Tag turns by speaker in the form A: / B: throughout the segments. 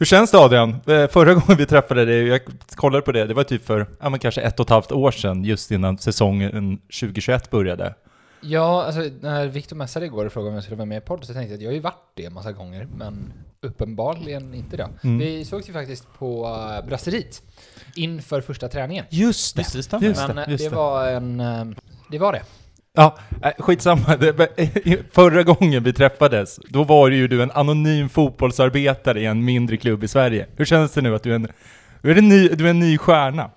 A: Hur känns det Adrian? Eh, Förra gången vi träffade dig, jag kollade på det, det var typ för, ja men kanske ett och ett halvt år sedan, just innan säsongen 2021 började.
B: Ja, alltså när Victor messade igår och frågade om jag skulle vara med i podd så tänkte jag att jag har ju varit det en massa gånger, men uppenbarligen inte då.
A: Mm.
B: Vi sågs ju faktiskt på uh, Brasserit inför första träningen.
A: Just
C: det stämmer.
A: Just
B: men
A: det,
B: eh,
A: just
B: det
A: det.
B: var en... eh, Det var det.
A: Ja, äh, skitsamma. Förra gången vi träffades, då var ju du en anonym fotbollsarbetare i en mindre klubb i Sverige. Hur känns det nu att du är en, du är en, ny, du är en ny stjärna?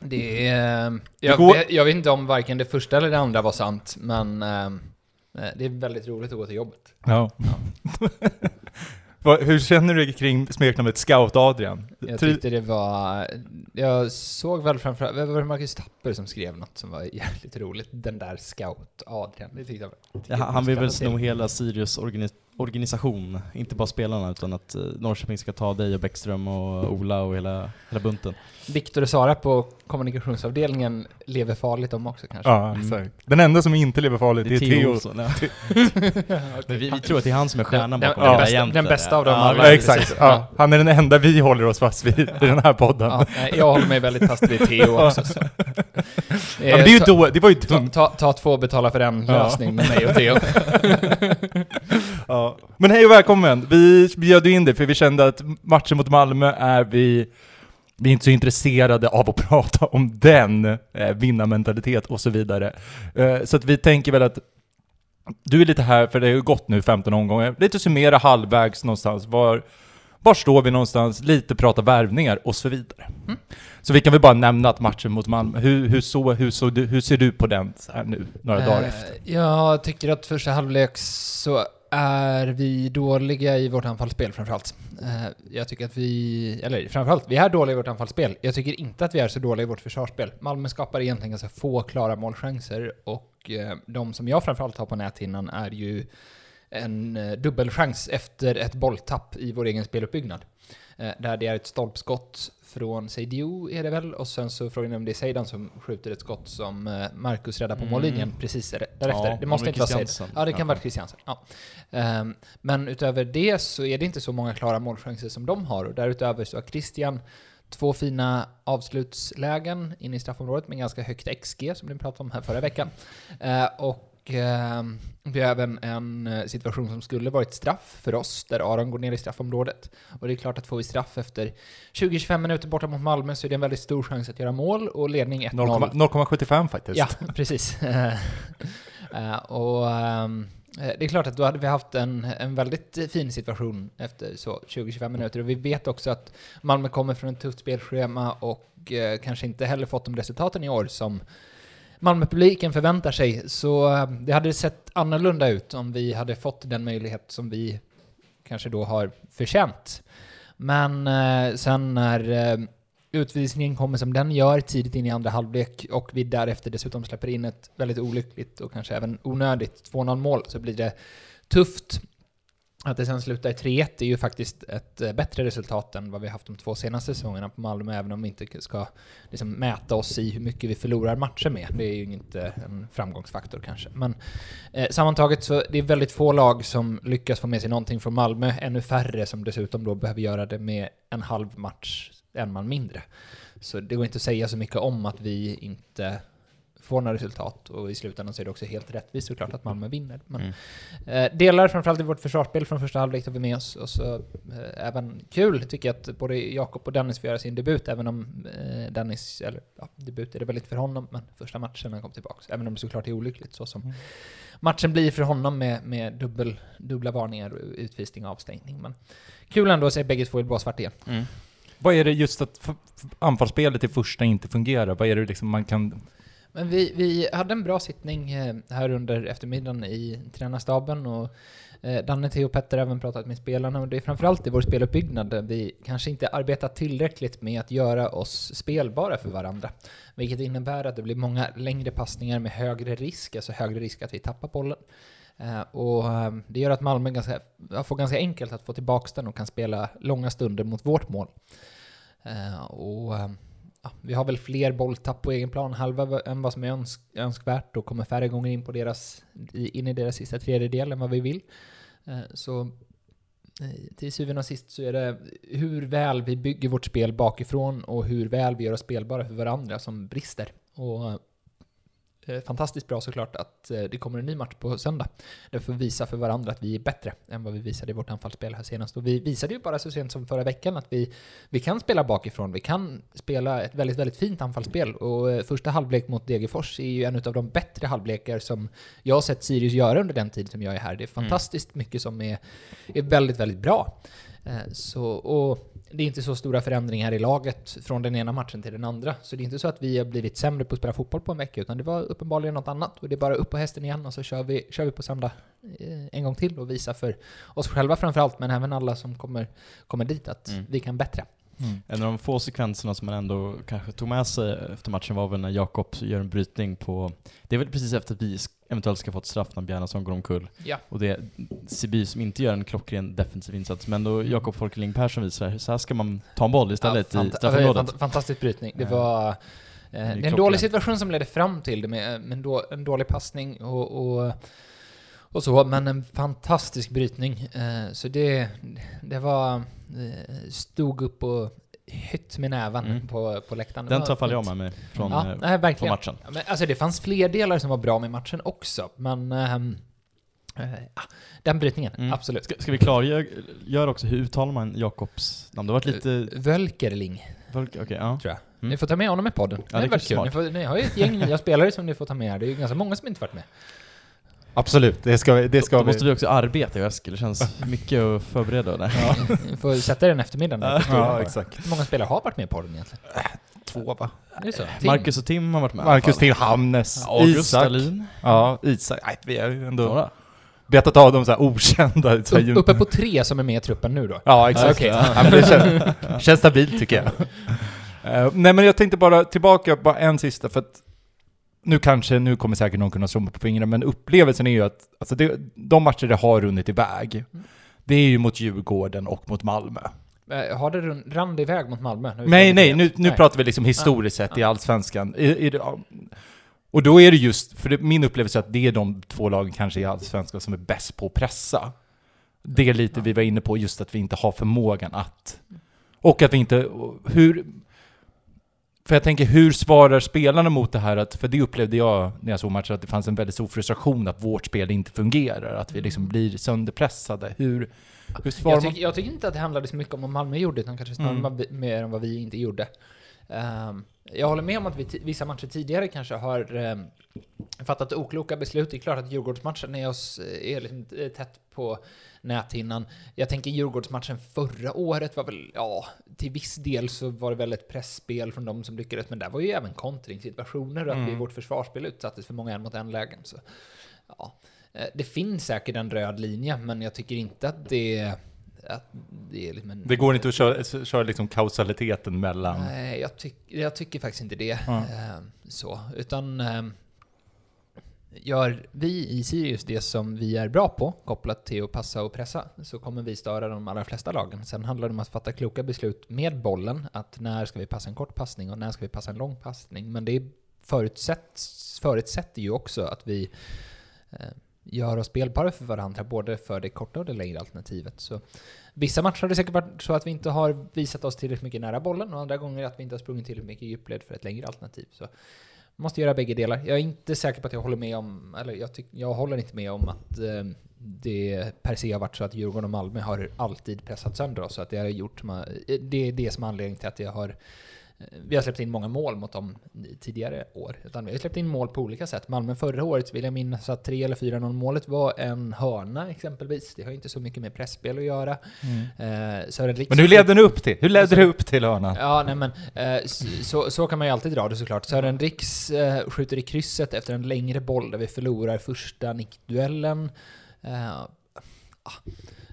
B: Det är... Jag,
A: går-
B: jag vet inte om varken det första eller det andra var sant, men eh, det är väldigt roligt att gå till jobbet.
A: Ja. Vad- Hur känner du dig kring smeknamnet Scout-Adrian?
B: Jag tyckte det var... Jag såg väl framförallt... Det var Marcus Tapper som skrev något som var jävligt roligt. Den där scout Adrian. Det tyckte jag var... tyckte
C: Ja, han
B: var
C: vill väl sno hela Sirius organi- organisation, inte bara spelarna utan att eh, Norrköping ska ta dig och Bäckström och Ola och hela, hela bunten.
B: Viktor och Sara på kommunikationsavdelningen lever farligt de också kanske.
A: Ja,
C: Mm.
A: exakt. Den enda som inte lever farligt, det är Theo.
C: Ja. Men vi, vi tror att det är han som är stjärnan
B: Den-
C: bakom
B: den
C: hela
B: bästa-
C: egentligen.
B: den bästa av dem
C: ja,
B: alla.
A: Ja, exakt. Ja. Han är den enda vi håller oss fast vid i den här podden.
B: Ja, jag håller mig väldigt fast vid Theo också. Så.
A: Ja, men det, är ju
B: ta,
A: då, det var ju
B: ta,
A: dumt.
B: ta, ta två och betala för en
A: Ja.
B: lösning med mig och Theo.
A: Ja. Men hej och välkommen! Vi bjöd in dig för vi kände att matchen mot Malmö är vi, vi är inte så intresserade av att prata om den, eh, vinnarmentalitet och så vidare. Eh, så att vi tänker väl att du är lite här, för det har ju gått nu 15 omgångar, lite summera halvvägs någonstans. Var, var står vi någonstans? Lite prata värvningar och så vidare.
B: Mm.
A: Så vi kan väl bara nämna att matchen mot Malmö, hur, hur, så, hur, så, hur ser du på den så här nu, några dagar
B: Eh,
A: efter?
B: Jag tycker att första halvlek så är vi dåliga i vårt anfallsspel framförallt. Eh, jag tycker att vi, eller framförallt, vi är dåliga i vårt anfallsspel. Jag tycker inte att vi är så dåliga i vårt försvarsspel. Malmö skapar egentligen ganska få klara målchanser och eh, de som jag framförallt har på näthinnan är ju en eh, dubbelchans efter ett bolltapp i vår egen speluppbyggnad. Där det är ett stolpskott från Seidio är det väl, och sen så frågan är om det är Seidan som skjuter ett skott som eh, Marcus räddar på
C: Mm.
B: mållinjen precis där- därefter.
C: Ja,
B: det måste inte
C: var
B: vara Seidan. Ja, det kan
C: Ja.
B: vara Christiansen. Ja. Ehm, men utöver det så är det inte så många klara målchanser som de har, och därutöver så har Christian två fina avslutslägen in i straffområdet med ganska högt XG, som vi pratade om här förra veckan. Eh, och ehm, vi har även en eh, situation som skulle varit straff för oss, där Aron går ner i straffområdet. Och det är klart att får vi straff efter 20-25 minuter borta mot Malmö så är det en väldigt stor chans att göra mål, och ledning 1-0
A: 0,75 faktiskt.
B: Ja, precis. Eh, och ehm, eh, det är klart att då hade vi haft en, en väldigt fin situation efter så 20-25 minuter. Och vi vet också att Malmö kommer från ett tufft spelschema och eh, kanske inte heller fått de resultaten i år som Malmöpubliken förväntar sig. Så eh, det hade sett annorlunda ut om vi hade fått den möjlighet som vi kanske då har förtjänt. Men eh, sen när eh, utvisningen kommer som den gör tidigt in i andra halvlek och vi därefter dessutom släpper in ett väldigt olyckligt och kanske även onödigt 2-0 mål så blir det tufft. Att det sen slutar i 3-1 är ju faktiskt ett eh, bättre resultat än vad vi haft de två senaste säsongerna på Malmö, även om vi inte ska liksom mäta oss i hur mycket vi förlorar matcher med. Det är ju inte en framgångsfaktor kanske. Men eh, sammantaget så det är väldigt få lag som lyckas få med sig någonting från Malmö, ännu färre som dessutom då behöver göra det med en halv match en man mindre. Så det går inte att säga så mycket om att vi inte får några resultat och i slutändan så är det också helt rättvist såklart att Malmö vinner. Men
C: Mm.
B: eh, delar framförallt i vårt försvarsspel från första halvlek tar vi med oss och så eh, även kul tycker jag att både Jakob och Dennis får göra sin debut även om eh, Dennis, eller ja, debut är det väl inte för honom, men första matchen han kom tillbaka. Även om det såklart är olyckligt så som
C: Mm.
B: matchen blir för honom med, med dubbel, dubbla varningar utvisning och avstängning. Men kul ändå att se bägge två i blå svart igen.
C: Mm.
A: Vad är det just att anfallsspelet i första inte fungerar? Vad är det liksom man kan...
B: Men vi, vi hade en bra sittning eh, här under eftermiddagen i tränarstaben och eh, Danne, Theo och Petter har även pratat med spelarna och det är framförallt i vår speluppbyggnad där vi kanske inte arbetar tillräckligt med att göra oss spelbara för varandra. Vilket innebär att det blir många längre passningar med högre risk, alltså högre risk att vi tappar bollen. Eh, och det gör att Malmö ganska, får ganska enkelt att få tillbaka den och kan spela långa stunder mot vårt mål. Och vi har väl fler bolltapp på egen plan halva än vad som är önsk önskvärt och kommer färre gånger in, på deras, i- in i deras sista tredjedel än vad vi vill. Eh, så eh, till syvende och sist så är det hur väl vi bygger vårt spel bakifrån och hur väl vi gör oss spelbara för varandra som brister. Och fantastiskt bra såklart att eh, det kommer en ny match på söndag. Där vi får visa för varandra att vi är bättre än vad vi visade i vårt anfallsspel här senast. Och vi visade ju bara så sent som förra veckan att vi, vi kan spela bakifrån. Vi kan spela ett väldigt, väldigt fint anfallsspel. Och eh, första halvlek mot Degerfors är ju en av de bättre halvlekar som jag har sett Sirius göra under den tid som jag är här. Det är fantastiskt mycket som är, är väldigt, väldigt bra. Eh, Så, och det är inte så stora förändringar i laget från den ena matchen till den andra. Så det är inte så att vi har blivit sämre på att spela fotboll på en vecka, utan det var uppenbarligen något annat. Och det är bara upp på hästen igen och så kör vi, kör vi på söndag eh, en gång till och visar för oss själva framförallt, men även alla som kommer, kommer dit att
C: Mm.
B: vi kan bättre.
C: En av de få sekvenserna som man ändå kanske tog med sig efter matchen var väl när Jakob gör en brytning på, det är väl precis efter att vi eventuellt ska få ett straff när Bjarnason går omkull.
B: Ja.
C: Och det är Siby som inte gör en klockren defensiv insats, men då Jakob Folkeling Persson visar så här ska man ta en boll istället
B: Ja,
C: i straffområdet.
B: fant- Fantastisk brytning. Det var eh, det är en
C: klockren.
B: dålig situation som ledde fram till det med, med en, då, en dålig passning och, och, och så, men en fantastisk brytning. Eh, så det, det var, eh, stod upp och hytt med näven
C: Mm.
B: på, på läktaren.
C: Den fall jag med mig från,
B: ja,
C: eh,
B: nej,
C: från matchen.
B: Ja, men, alltså det fanns fler delar som var bra med matchen också, men eh, ja, den brytningen,
C: Mm.
B: absolut.
C: Ska, ska vi klargöra också, hur uttalar man Jakobs namn? Det har varit lite...
B: Völkerling,
C: Okej, ja.
B: tror jag.
C: Mm.
B: Ni får ta med honom i podden.
C: Ja, det är
B: det varit kul. Ni, får, ni har ju ett gäng nya spelare som ni får ta med här. Det är ju ganska många som inte varit med.
A: Absolut, det ska, vi- det ska
C: Då
A: vi.
C: måste vi också arbeta i Eskil, det känns mycket att förbereda där.
B: Ni får sätta en eftermiddag där på stolen
A: Ja,
B: bara.
A: exakt.
B: Hur många spelare har varit med i podden egentligen?
A: Två va?
B: Det är så? Tim?
C: Marcus och Tim har varit med
A: Marcus till Hamnes,
C: August
A: Isak.
C: Dahlin.
A: Ja, Isak. Nej, vi har ju ändå
C: Några.
A: betat av de så här okända. Så här,
B: Upp, uppe på tre som är med i truppen nu då?
A: Ja, exakt.
B: Okej.
A: Ja, men det känns, känns stabilt tycker jag. Eh, nej men jag tänkte bara tillbaka, bara en sista, för att nu kanske, nu kommer säkert någon kunna slå mig på fingrarna, men upplevelsen är ju att alltså det, de matcher det har runnit iväg, det är ju mot Djurgården och mot Malmö.
B: Eh, Har det rann iväg mot Malmö? Nu
A: Nej, nej, nu, nu
B: Nej.
A: pratar vi liksom historiskt sett i
B: Ja.
A: Allsvenskan. I, i, och då är det just, för det, min upplevelse är att det är de två lagen kanske i Allsvenskan som är bäst på att pressa. Det är lite vi var inne på, just att vi inte har förmågan att... Och att vi inte... Hur... För jag tänker, hur svarar spelarna mot det här? Att, för det upplevde jag när jag såg matchen, att det fanns en väldigt stor frustration att vårt spel inte fungerar. Att vi liksom blir sönderpressade. Hur, hur svarar
B: Jag,
A: man?
B: tycker- jag tycker inte att det handlade så mycket om vad Malmö gjorde, utan kanske snarare
A: Mm.
B: mer än vad vi inte gjorde. Ehm, jag håller med om att vi vissa matcher tidigare kanske har um, fattat okloka beslut. Det är klart att Djurgårdsmatchen är, oss, är liksom eh, tätt på näthinnan. Jag tänker Djurgårdsmatchen förra året var väl, ja, till viss del så var det väl ett pressspel från de som lyckades, men där var ju även kontringssituationer och att vi i
A: Mm.
B: vårt försvarsspel utsattes för många en mot en lägen. Så, ja. Eh, Det finns säkert en röd linje, men jag tycker inte att det, att det är liksom en...
A: Det går inte att köra, köra liksom kausaliteten mellan...
B: Nej, jag, tyck, jag tycker faktiskt inte det. Eh, så, utan eh, gör vi i Sirius det som vi är bra på, kopplat till att passa och pressa, så kommer vi störa de allra flesta lagen. Sen handlar det om att fatta kloka beslut med bollen, att när ska vi passa en kort passning och när ska vi passa en lång passning. Men det förutsätts, förutsätter ju också att vi eh, gör oss spelbara för varandra, både för det korta och det längre alternativet. Så Vissa matcher har det säkert varit så att vi inte har visat oss tillräckligt mycket nära bollen och andra gånger att vi inte har sprungit tillräckligt mycket i djupled för ett längre alternativ. Så man måste göra bägge delar. Jag är inte säker på att jag håller med om, eller jag, tyck, jag håller inte med om att eh, det per se har varit så att Djurgården och Malmö har alltid pressat sönder oss. Så att det, har gjort, eh, det är det som är anledningen till att jag har vi har släppt in många mål mot dem tidigare år. Utan vi har släppt in mål på olika sätt. Malmö förra året vill jag minnas att 3 eller 4-0 målet var en hörna exempelvis. Det har inte så mycket med pressspel att göra. Eh, Sören Riks
A: Men hur ledde det upp till? Hur ledde det upp till hörnan?
B: Ja, nej men eh, så, så kan man ju alltid dra det såklart. Sören Riks eh, skjuter i krysset efter en längre boll där vi förlorar första nickduellen. Eh, ah.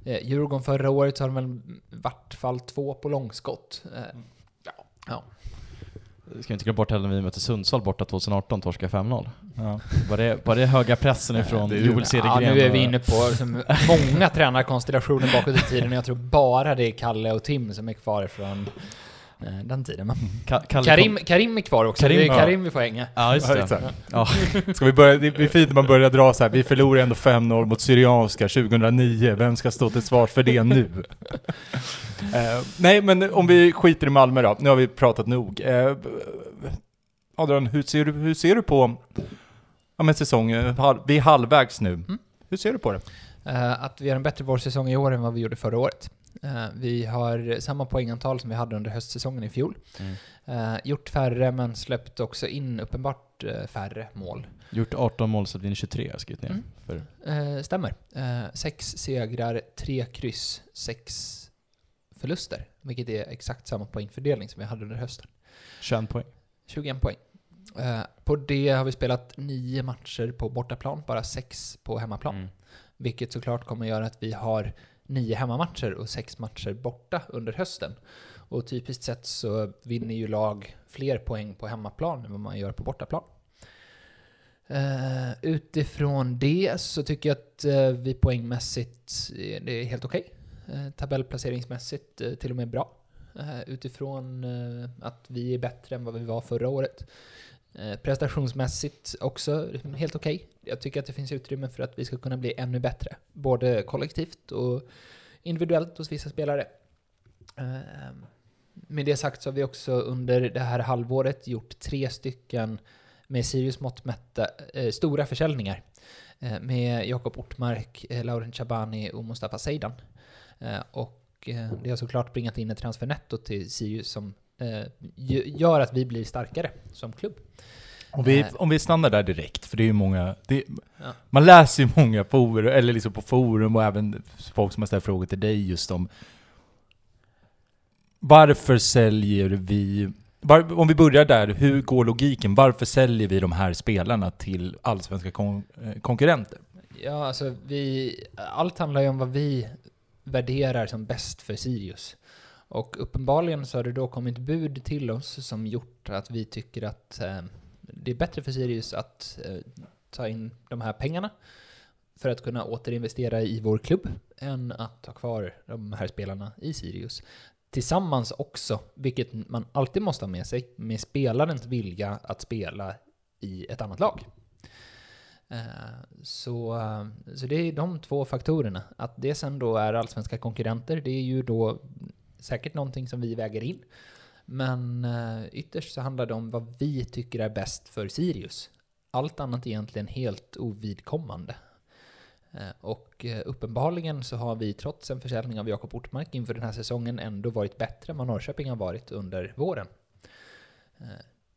B: eh, Djurgården förra året så har de väl i vart fall två på långskott. Eh, ja. ja.
C: Ska vi inte glömma bort heller när vi mötte Sundsvall borta 2018, torska 5-0.
A: Ja.
C: Var det, var det höga pressen ifrån Joel
B: Ja,
C: Cedergren?
B: nu är vi
C: och-
B: inne på liksom, många tränarkonstellationer bakåt i tiden. Jag tror bara det är Kalle och Tim som är kvar från eh, den tiden. Men
C: Ka- Kalle
B: Karim, Karim är kvar också,
C: Karim,
B: det är
A: ja.
B: Karim vi får hänga.
C: Ja, just
A: Ja,
C: det.
A: exakt.
C: Ja.
A: Ska vi börja, det blir fint när man börjar dra så här. vi förlorade ändå 5-0 mot Syrianska 2009, vem ska stå till svars för det nu? Eh, nej, men om vi skiter i Malmö då, nu har vi pratat nog. Uh, Adrian, hur ser du, hur ser du på ja, men säsongen? Vi är halvvägs nu.
B: Mm.
A: Hur ser du på det?
B: Eh, att vi har en bättre vårsäsong i år än vad vi gjorde förra året. Eh, vi har samma poängantal som vi hade under höstsäsongen i fjol.
C: Mm.
B: Eh, gjort färre, men släppt också in uppenbart eh, färre mål.
C: Gjort 18 mål så att vi är 23 har jag skrivit ner.
B: Mm. Stämmer. Sex segrar, tre kryss, sex förluster. Vilket är exakt samma poängfördelning som vi hade under hösten.
C: 21 poäng.
B: 21 poäng. Eh, på det har vi spelat nio matcher på bortaplan, bara sex på hemmaplan.
C: Mm.
B: Vilket såklart kommer göra att vi har nio hemmamatcher och sex matcher borta under hösten. Och typiskt sett så vinner ju lag fler poäng på hemmaplan än vad man gör på bortaplan. Uh, utifrån det så tycker jag att uh, vi poängmässigt, eh, det är helt okej. Eh, tabellplaceringsmässigt till och med bra. Utifrån att vi är bättre än vad vi var förra året. Eh, prestationsmässigt också helt okej. Jag tycker att det finns utrymme för att vi ska kunna bli ännu bättre. Både kollektivt och individuellt hos vissa spelare. Eh, med det sagt så har vi också under det här halvåret gjort tre stycken med Sirius mått mätta eh, stora försäljningar. Eh, med Jakob Ortmark, eh, Laurent Chabani och Mustafa Seidan. Eh, och eh, det har såklart bringat in ett transfernetto till Sirius som gör att vi blir starkare som klubb.
A: Om vi,
B: Eh.
A: om vi stannar där direkt, för det är ju många, det,
B: Ja.
A: man läser ju många forum, eller liksom på forum och även folk som har ställt frågor till dig just om varför säljer vi, var, om vi börjar där, hur går logiken? Varför säljer vi de här spelarna till allsvenska kon, eh, konkurrenter?
B: Ja, alltså vi... Allt handlar ju om vad vi värderar som bäst för Sirius. Och uppenbarligen så har det då kommit bud till oss som gjort att vi tycker att eh, det är bättre för Sirius att eh, ta in de här pengarna för att kunna återinvestera i vår klubb än att ha kvar de här spelarna i Sirius. Tillsammans också, vilket man alltid måste ha med sig, med spelarens vilja att spela i ett annat lag. Eh, så, eh, så det är de två faktorerna. Att det sen då är allsvenska konkurrenter, det är ju då säkert någonting som vi väger in. Men eh, ytterst så handlar det om vad vi tycker är bäst för Sirius. Allt annat är egentligen helt ovidkommande. Eh, och eh, uppenbarligen så har vi trots en försäljning av Jakob Ortmark inför den här säsongen ändå varit bättre än vad Norrköping har varit under våren.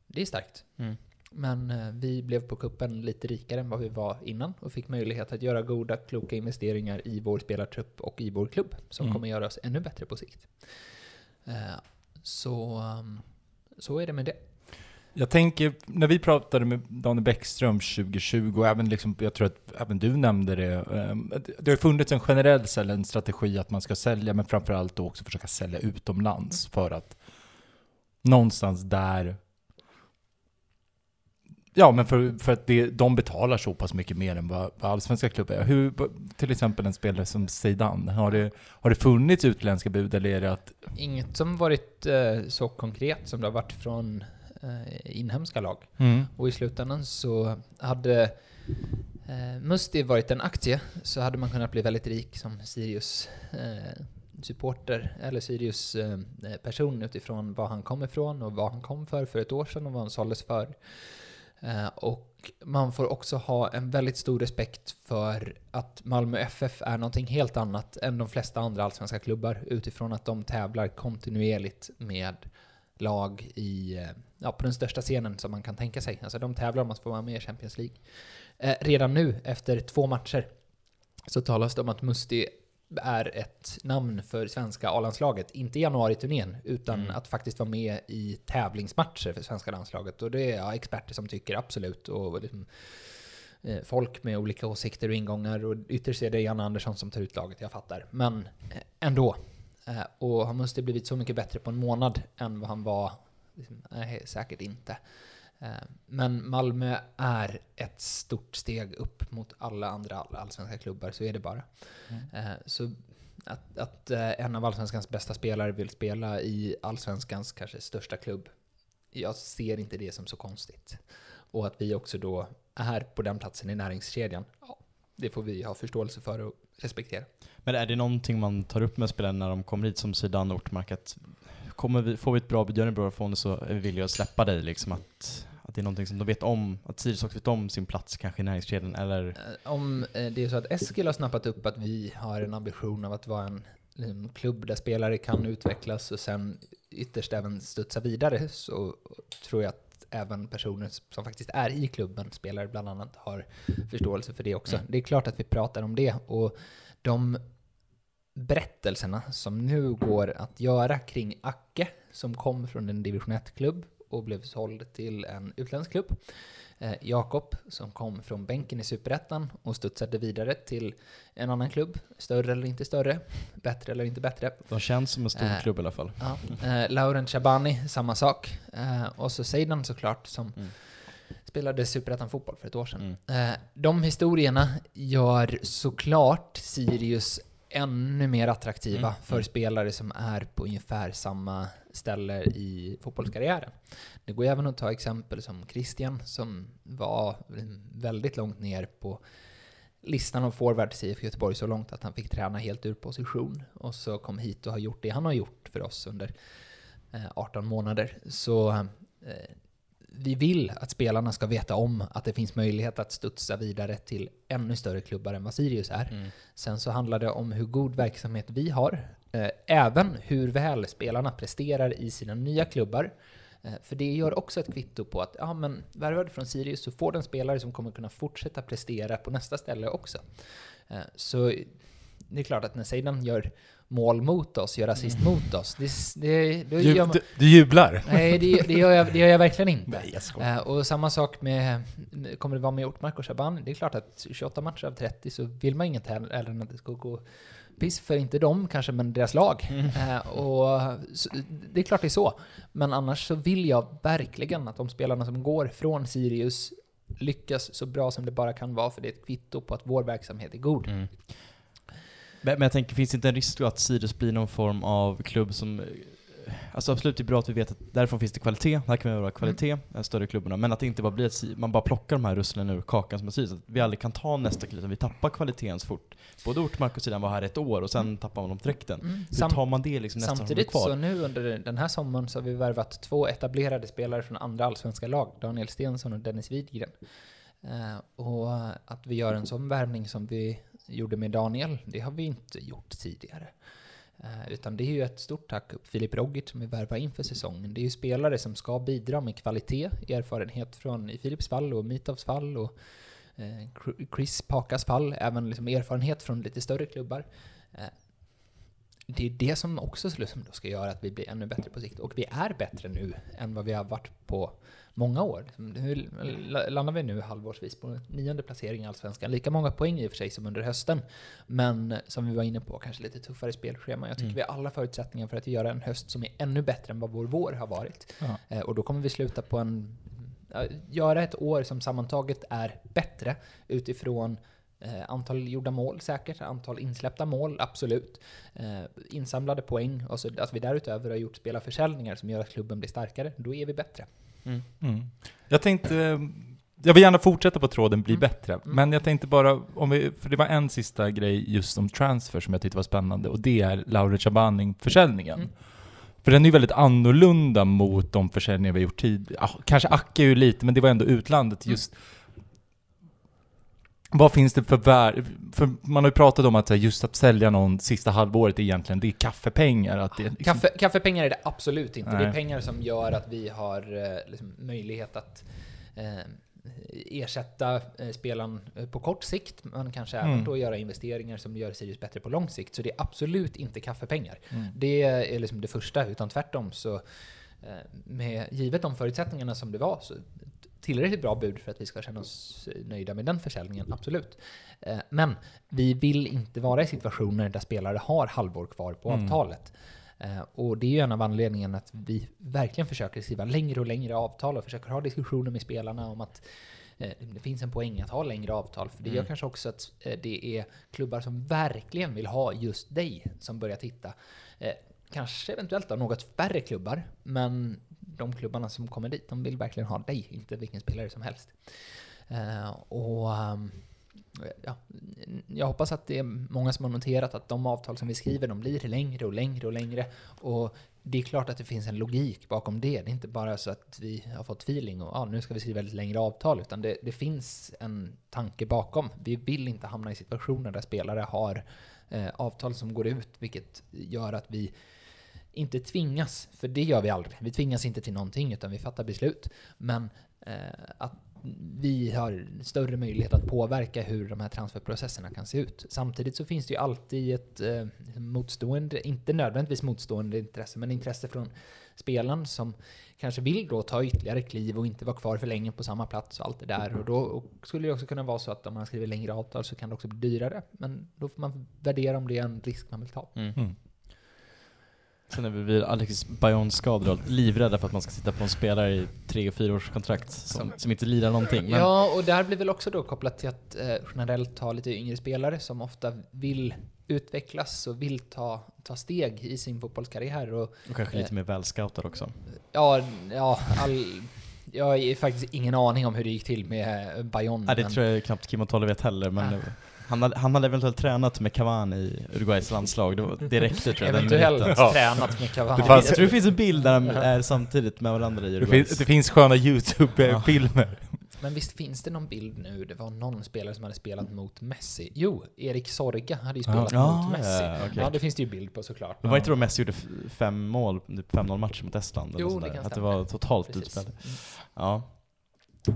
B: Det är starkt.
C: Mm.
B: Men eh, vi blev på kuppen lite rikare än vad vi var innan och fick möjlighet att göra goda, kloka investeringar i vår spelartrupp och i vår klubb som
A: Mm.
B: kommer göra oss ännu bättre på sikt. Eh, Så, um, så är det med det.
A: Jag tänker, när vi pratade med Daniel Bäckström 2020, och även liksom, jag tror att även du nämnde det, eh, det har funnits en generell en strategi att man ska sälja, men framförallt då också försöka sälja utomlands för att någonstans där Ja, men för, för att det, de betalar så pass mycket mer än vad, vad allsvenska klubbar gör. Hur, till exempel en spelare som Zeidan, har det, har det funnits utländska bud eller är det att...
B: Inget som varit eh, så konkret som det har varit från eh, inhemska lag. Och i slutändan så hade eh, Musti varit en aktie så hade man kunnat bli väldigt rik som Sirius eh, supporter eller Sirius eh, person utifrån var han kom ifrån och vad han kom för för ett år sedan och vad han såldes för. Eh, och man får också ha en väldigt stor respekt för att Malmö FF är någonting helt annat än de flesta andra allsvenska klubbar utifrån att de tävlar kontinuerligt med lag i, eh, ja, på den största scenen som man kan tänka sig. Alltså de tävlar om att få vara med i Champions League. Eh, redan nu, efter två matcher, så talas det om att Musti är ett namn för svenska A-landslaget. Inte januari-turnén, utan
C: Mm.
B: att faktiskt vara med i tävlingsmatcher för svenska landslaget. Och det är ja, experter som tycker absolut. Och liksom, eh, folk med olika åsikter och ingångar. Och ytterst är det Janne Andersson som tar ut laget, jag fattar. Men eh, ändå. Eh, och han måste blivit så mycket bättre på en månad än vad han var. Liksom, nej, säkert inte. Eh, Men Malmö är ett stort steg upp mot alla andra all- allsvenska klubbar, så är det bara.
C: Mm.
B: Eh, Så att, att eh, en av Allsvenskans bästa spelare vill spela i Allsvenskans kanske största klubb. Jag ser inte det som så konstigt. Och att vi också då är på den platsen i näringskedjan, ja, det får vi ha förståelse för och respektera.
C: Men är det någonting man tar upp med spelarna när de kommer hit som Zidane och Ortmark att kommer vi, får vi ett bra bra från så är vi villiga att släppa dig liksom att, att det är någonting som de vet om, att Sirius också vet om sin plats kanske i näringskedjan eller?
B: Eh, Om eh, det är så att Eskil har snappat upp att vi har en ambition av att vara en, en klubb där spelare kan utvecklas och sen ytterst även studsa vidare så tror jag att även personer som faktiskt är i klubben, spelare bland annat, har förståelse för det också.
C: Mm.
B: Det är klart att vi pratar om det och de berättelserna som nu går att göra kring Acke som kom från en division 1-klubb och blev såld till en utländsk klubb. Eh, Jakob som kom från bänken i Superettan och studsade vidare till en annan klubb. Större eller inte större, bättre eller inte bättre.
C: De känns som en stor
B: Äh.
C: klubb i alla fall.
B: Ja. Eh, Laurent Shabani, samma sak. Eh, och så Seidan såklart som
C: Mm.
B: spelade Superettan fotboll för ett år sedan.
C: Mm.
B: Eh, de historierna gör såklart Sirius ännu mer attraktiva
C: Mm.
B: för
C: Mm.
B: spelare som är på ungefär samma ställe i fotbollskarriären. Det går även att ta exempel som Christian som var väldigt långt ner på listan av forwards i IFK Göteborg så långt att han fick träna helt ur position och så kom hit och har gjort det han har gjort för oss under eh, 18 månader. Så eh, vi vill att spelarna ska veta om att det finns möjlighet att studsa vidare till ännu större klubbar än vad Sirius är.
C: Mm.
B: Sen så handlar det om hur god verksamhet vi har. Eh, även hur väl spelarna presterar i sina nya klubbar. Eh, för det gör också ett kvitto på att, ja men värvad från Sirius så får den spelare som kommer kunna fortsätta prestera på nästa ställe också. Eh, så det är klart att när Seidan gör mål mot oss, gör assist mot oss, det, det,
A: Du,
B: gör man...
A: du, du jublar?
B: Nej, det, det, gör jag, det gör jag verkligen inte.
A: Nej, jag.
B: Eh, och samma sak med, kommer det vara med Ortmark och Shaban? Det är klart att 28 matcher av 30 så vill man inget heller än att det ska gå piss för inte dem kanske, men deras lag. Eh, och så, det är klart det är så. Men annars så vill jag verkligen att de spelarna som går från Sirius lyckas så bra som det bara kan vara, för det är ett kvitto på att vår verksamhet är god.
C: Mm. Men, jag tänker, finns det inte en risk då att Sirius blir någon form av klubb som... eh, Alltså absolut, det är bra att vi vet att därifrån finns det kvalitet, här kan vi vara kvalitet, de större klubbarna. Men att det inte bara blir att man bara plockar de här russlen ur kakan som är Sirius. Att vi aldrig kan ta nästa kliv, utan vi tappar kvaliteten så fort. Både Ortmark och Sidan var här ett år och sen tappar man dem direkten.
B: Mm.
C: Hur
B: Sam-
C: tar man det liksom nästa
B: Samtidigt
C: kvar?
B: så nu under den här sommaren så har vi värvat två etablerade spelare från andra allsvenska lag, Daniel Stensson och Dennis Widgren. Eh, och att vi gör en sån värvning som vi gjorde med Daniel, det har vi inte gjort tidigare. Eh, utan det är ju ett stort tack upp Filip Rogic som vi värvar inför säsongen. Det är ju spelare som ska bidra med kvalitet, erfarenhet från i Filips fall och Mitovs fall och eh, Chris Pakas fall, även liksom erfarenhet från lite större klubbar. Eh, det är det som också liksom ska göra att vi blir ännu bättre på sikt. Och vi är bättre nu än vad vi har varit på många år. Liksom, Nu la- landar vi nu halvårsvis på nionde placering i Allsvenskan. Lika många poäng i och för sig som under hösten. Men som vi var inne på, kanske lite tuffare spelschema. Jag tycker
C: Mm.
B: vi har alla förutsättningar för att göra en höst som är ännu bättre än vad vår vår har varit. Eh, och då kommer vi sluta på en... Göra ett år som sammantaget är bättre utifrån Eh, antal gjorda mål säkert, antal insläppta mål, absolut. Eh, insamlade poäng och så att vi därutöver har gjort spelarförsäljningar som gör att klubben blir starkare, då är vi bättre.
C: Mm.
A: Mm. Jag tänkte, eh, jag vill gärna fortsätta på tråden bli
B: Mm.
A: bättre,
B: Mm.
A: men jag tänkte bara, om vi, för det var en sista grej just om transfer som jag tyckte var spännande, och det är Lauri Chabaning-försäljningen. För den är ju väldigt annorlunda mot de försäljningar vi har gjort tidigare. Ah, kanske Acke är ju lite, men det var ändå utlandet just. Vad finns det för värde? För man har ju pratat om att just att sälja någon sista halvåret är egentligen, det är kaffepengar. Att det, liksom,
B: Kaffe, kaffepengar är det absolut inte. Det är
A: Nej.
B: pengar som gör att vi har eh, liksom, möjlighet att eh, ersätta eh, spelaren eh, på kort sikt, men kanske även
A: Mm.
B: då göra investeringar som gör Sirius bättre på lång sikt. Så det är absolut inte kaffepengar.
A: Mm.
B: Det är liksom det första, utan tvärtom så med, givet de förutsättningarna som det var så tillräckligt bra bud för att vi ska känna oss nöjda med den försäljningen, absolut. Eh, Men vi vill inte vara i situationer där spelare har halvår kvar på
A: Mm.
B: avtalet. Eh, Och det är ju en av anledningarna att vi verkligen försöker skriva längre och längre avtal och försöker ha diskussioner med spelarna om att eh, det finns en poäng att ha längre avtal. För det gör
C: Mm.
B: kanske också att det är klubbar som verkligen vill ha just dig som börjar titta. Kanske eventuellt då något färre klubbar, men de klubbarna som kommer dit, de vill verkligen ha dig, inte vilken spelare som helst. Eh, och ehm, ja, jag hoppas att det är många som har noterat att de avtal som vi skriver, de blir längre och längre och längre. Och det är klart att det finns en logik bakom det. Det är inte bara så att vi har fått feeling och ah, nu ska vi skriva ett längre avtal, utan det, det finns en tanke bakom. Vi vill inte hamna i situationer där spelare har eh, avtal som går ut, vilket gör att vi inte tvingas, för det gör vi aldrig. Vi tvingas inte till någonting, utan vi fattar beslut. Men eh, att vi har större möjlighet att påverka hur de här transferprocesserna kan se ut. Samtidigt så finns det ju alltid ett eh, motstående, inte nödvändigtvis motstående intresse, men intresse från spelaren som kanske vill då ta ytterligare kliv och inte vara kvar för länge på samma plats och allt det där. Och då och skulle det också kunna vara så att om man skriver längre avtal så kan det också bli dyrare. Men då får man värdera om det är en risk man vill ta.
C: Mm. Sen är vi vid Alexis Bayon skador och livrädda för att man ska sitta på en spelare i tre och fyra års kontrakt som, som inte lirar någonting. Men,
B: Ja, och det här blir väl också då kopplat till att eh, generellt ha lite yngre spelare som ofta vill utvecklas och vill ta, ta steg i sin fotbollskarriär. Och,
C: och kanske lite mer välscoutad också.
B: ja, ja, all, jag har faktiskt ingen aning om hur det gick till med eh, Bayonne.
C: Nej, det
B: men-
C: tror jag knappt Kim och Tolle vet heller, men
B: Ah.
C: Han, hade, han hade eventuellt tränat med Cavani i Uruguays landslag. Det, var, det räckte tror jag.
B: Eventuellt.
A: Ja.
B: tränat med Cavani.
A: Det fanns-
C: Jag tror det finns en bild där de är samtidigt med varandra i
A: Det,
C: Uruguay.
A: finns, det finns sköna YouTube-filmer.
B: Men visst finns det någon bild nu? Det var någon spelare som hade spelat mot Messi. Jo, Erik Sorga hade ju spelat
C: Ja,
B: mot Messi.
C: ja,
B: Ja,
C: okej.
B: det finns det ju bild på såklart.
C: Det var inte då Messi gjorde fem mål, typ 5-0 matcher mot Estland? eller
B: Jo,
C: sånt
B: det kan
C: Att det var totalt
B: Precis.
C: utspel.
B: Mm.
C: Ja.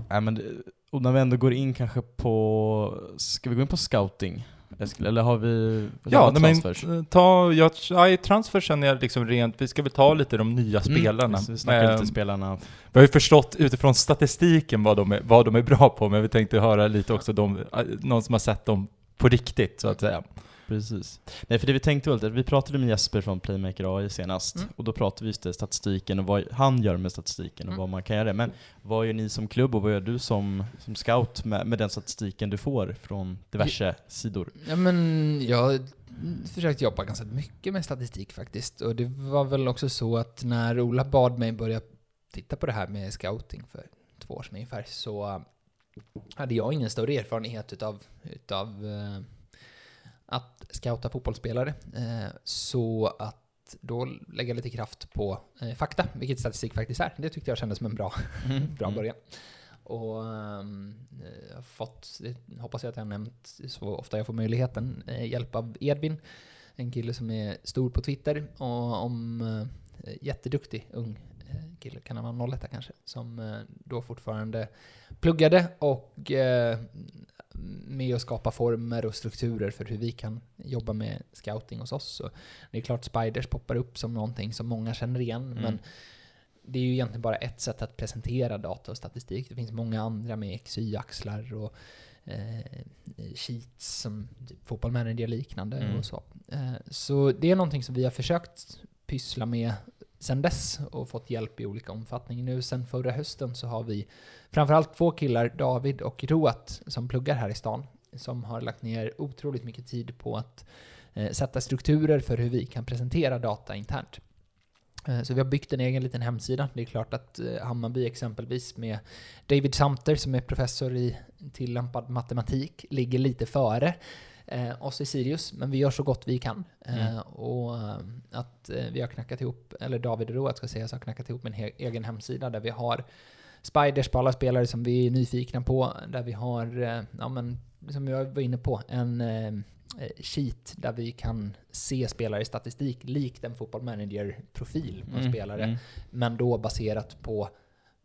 C: Nej, men, det- och när vi ändå går in kanske på, ska vi gå in på scouting? Eskil, eller har vi
A: Ja,
C: transfers?
A: men ta, jag, ja, i transfer känner jag liksom rent, vi ska väl ta lite de nya
C: Mm,
A: spelarna.
C: Vi snackar lite spelarna.
A: Vi har ju förstått utifrån statistiken vad de är, vad de är bra på, men vi tänkte höra lite också de, eh, någon som har sett dem på riktigt, så att säga.
C: Precis. Nej, för det vi tänkte var lite, vi pratade med Jesper från Playmaker AI senast,
B: Mm.
C: och då pratade vi just det, statistiken och vad han gör med statistiken och
B: Mm.
C: vad man kan göra. Men vad gör ni som klubb och vad gör du som, som scout med, med den statistiken du får från diverse sidor?
B: Ja, men jag har försökt jobba ganska mycket med statistik faktiskt. Och det var väl också så att när Ola bad mig börja titta på det här med scouting för två år sedan ungefär, så hade jag ingen större erfarenhet utav, utav eh, att scouta fotbollsspelare. Eh, så att då lägga lite kraft på eh, fakta, vilket statistik faktiskt är. Det tyckte jag kändes som en bra bra
C: Mm.
B: början. Och ehm, jag har fått, hoppas jag att jag har nämnt så ofta jag får möjligheten, eh, hjälp av Edvin, en kille som är stor på Twitter och om eh, jätteduktig ung eh, kille, kan han vara 01 kanske, som eh, då fortfarande pluggade och eh, med att skapa former och strukturer för hur vi kan jobba med scouting hos oss. Så det är klart Spiders poppar upp som någonting som många känner igen,
C: Mm.
B: men det är ju egentligen bara ett sätt att presentera data och statistik. Det finns många andra med XY-axlar och eh, sheets som typ Football Manager liknande
C: Mm.
B: och så. Eh, så det är någonting som vi har försökt pyssla med sen dess och fått hjälp i olika omfattning. Nu sen förra hösten så har vi framförallt två killar, David och Roat, som pluggar här i stan, som har lagt ner otroligt mycket tid på att eh, sätta strukturer för hur vi kan presentera data internt. Eh, så vi har byggt en egen liten hemsida. Det är klart att eh, Hammarby exempelvis med David Samter som är professor i tillämpad matematik ligger lite före eh, oss i Sirius, men vi gör så gott vi kan. Eh,
C: Mm.
B: och eh, att eh, vi har knackat ihop, eller David Roat ska sägas, har knackat ihop en he- egen hemsida där vi har spiders på alla spelare som vi är nyfikna på, där vi har, eh, ja men, som jag var inne på, en eh, eh, sheet där vi kan se spelare i statistik likt en football manager-profil på en
C: Mm,
B: spelare,
C: mm.
B: men då baserat på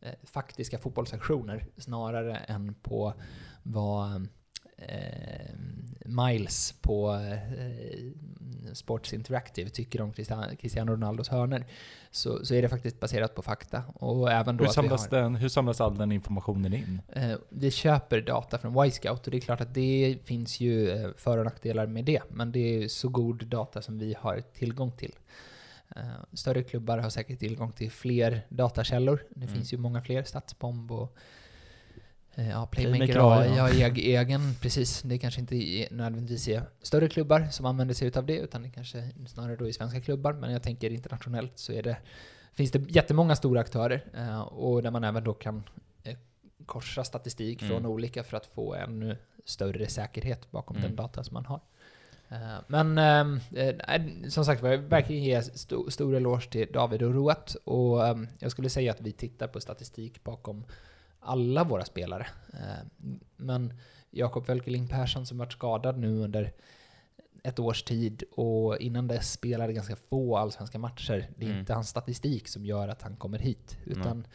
B: eh, faktiska fotbollsaktioner snarare än på vad Miles på eh, Sports Interactive tycker om Cristiano Ronaldos hörner så, så är det faktiskt baserat på fakta. Och även då
A: Hur samlas,
B: har,
A: den, hur samlas all den informationen in?
B: eh, vi köper data från Y-Scout och det är klart att det finns ju eh, för och nackdelar med det, men det är så god data som vi har tillgång till. Eh, Större klubbar har säkert tillgång till fler datakällor. Det
C: Mm.
B: finns ju många fler, Statsbomb och Eh, Ja,
C: Playmaker
B: Playmaker
C: ja.
B: eg- egen, precis. Det kanske inte är nödvändigtvis är större klubbar som använder sig utav det, utan det kanske snarare då är svenska klubbar. Men jag tänker internationellt så är det, finns det jättemånga stora aktörer eh, och där man även då kan eh, korsa statistik
C: Mm.
B: från olika för att få ännu större säkerhet bakom
C: Mm.
B: den data som man har. Eh, Men eh, som sagt var, jag verkligen ge sto, stor eloge till David och Roat. Och ehm, jag skulle säga att vi tittar på statistik bakom alla våra spelare. Eh, Men Jakob Wölkeling Persson som varit skadad nu under ett års tid och innan dess spelade ganska få allsvenska matcher. Det är
C: Mm.
B: inte hans statistik som gör att han kommer hit, utan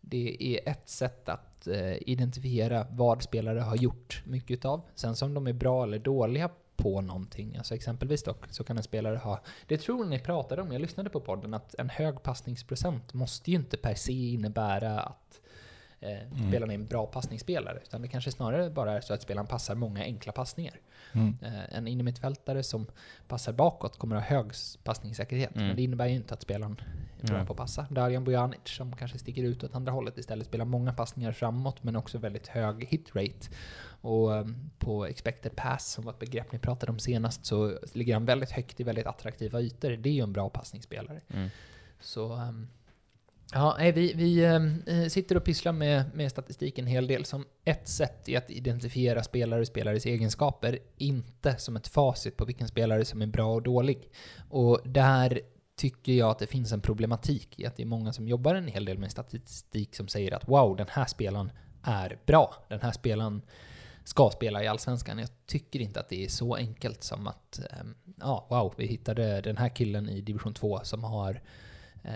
B: det är ett sätt att eh, identifiera vad spelare har gjort mycket av. Sen som de är bra eller dåliga på någonting, alltså exempelvis dock, så kan en spelare ha, det tror ni pratade om, jag lyssnade på podden, att en hög passningsprocent måste ju inte per se innebära att
A: Mm.
B: spelaren är en bra passningsspelare, utan det kanske snarare bara är så att spelaren passar många enkla passningar.
A: Mm.
B: Eh, en innermittfältare som passar bakåt kommer ha hög passningssäkerhet,
C: Mm.
B: men det innebär ju inte att spelaren är bra på att passa. Darjan Bojanic som kanske sticker ut åt andra hållet istället, spelar många passningar framåt men också väldigt hög hitrate. Och eh, på expected pass, som var ett begrepp ni pratade om senast, så ligger han väldigt högt i väldigt attraktiva ytor. Det är ju en bra passningsspelare.
C: Mm.
B: Så ehm, ja, nej, vi, vi ehm, eh, sitter och pysslar med, med statistik en hel del som ett sätt i att identifiera spelare och spelares egenskaper, inte som ett facit på vilken spelare som är bra och dålig. Och där tycker jag att det finns en problematik i att det är många som jobbar en hel del med statistik som säger att wow, den här spelaren är bra. Den här spelaren ska spela i Allsvenskan. Jag tycker inte att det är så enkelt som att ehm, ja, wow, vi hittade den här killen i division 2 som har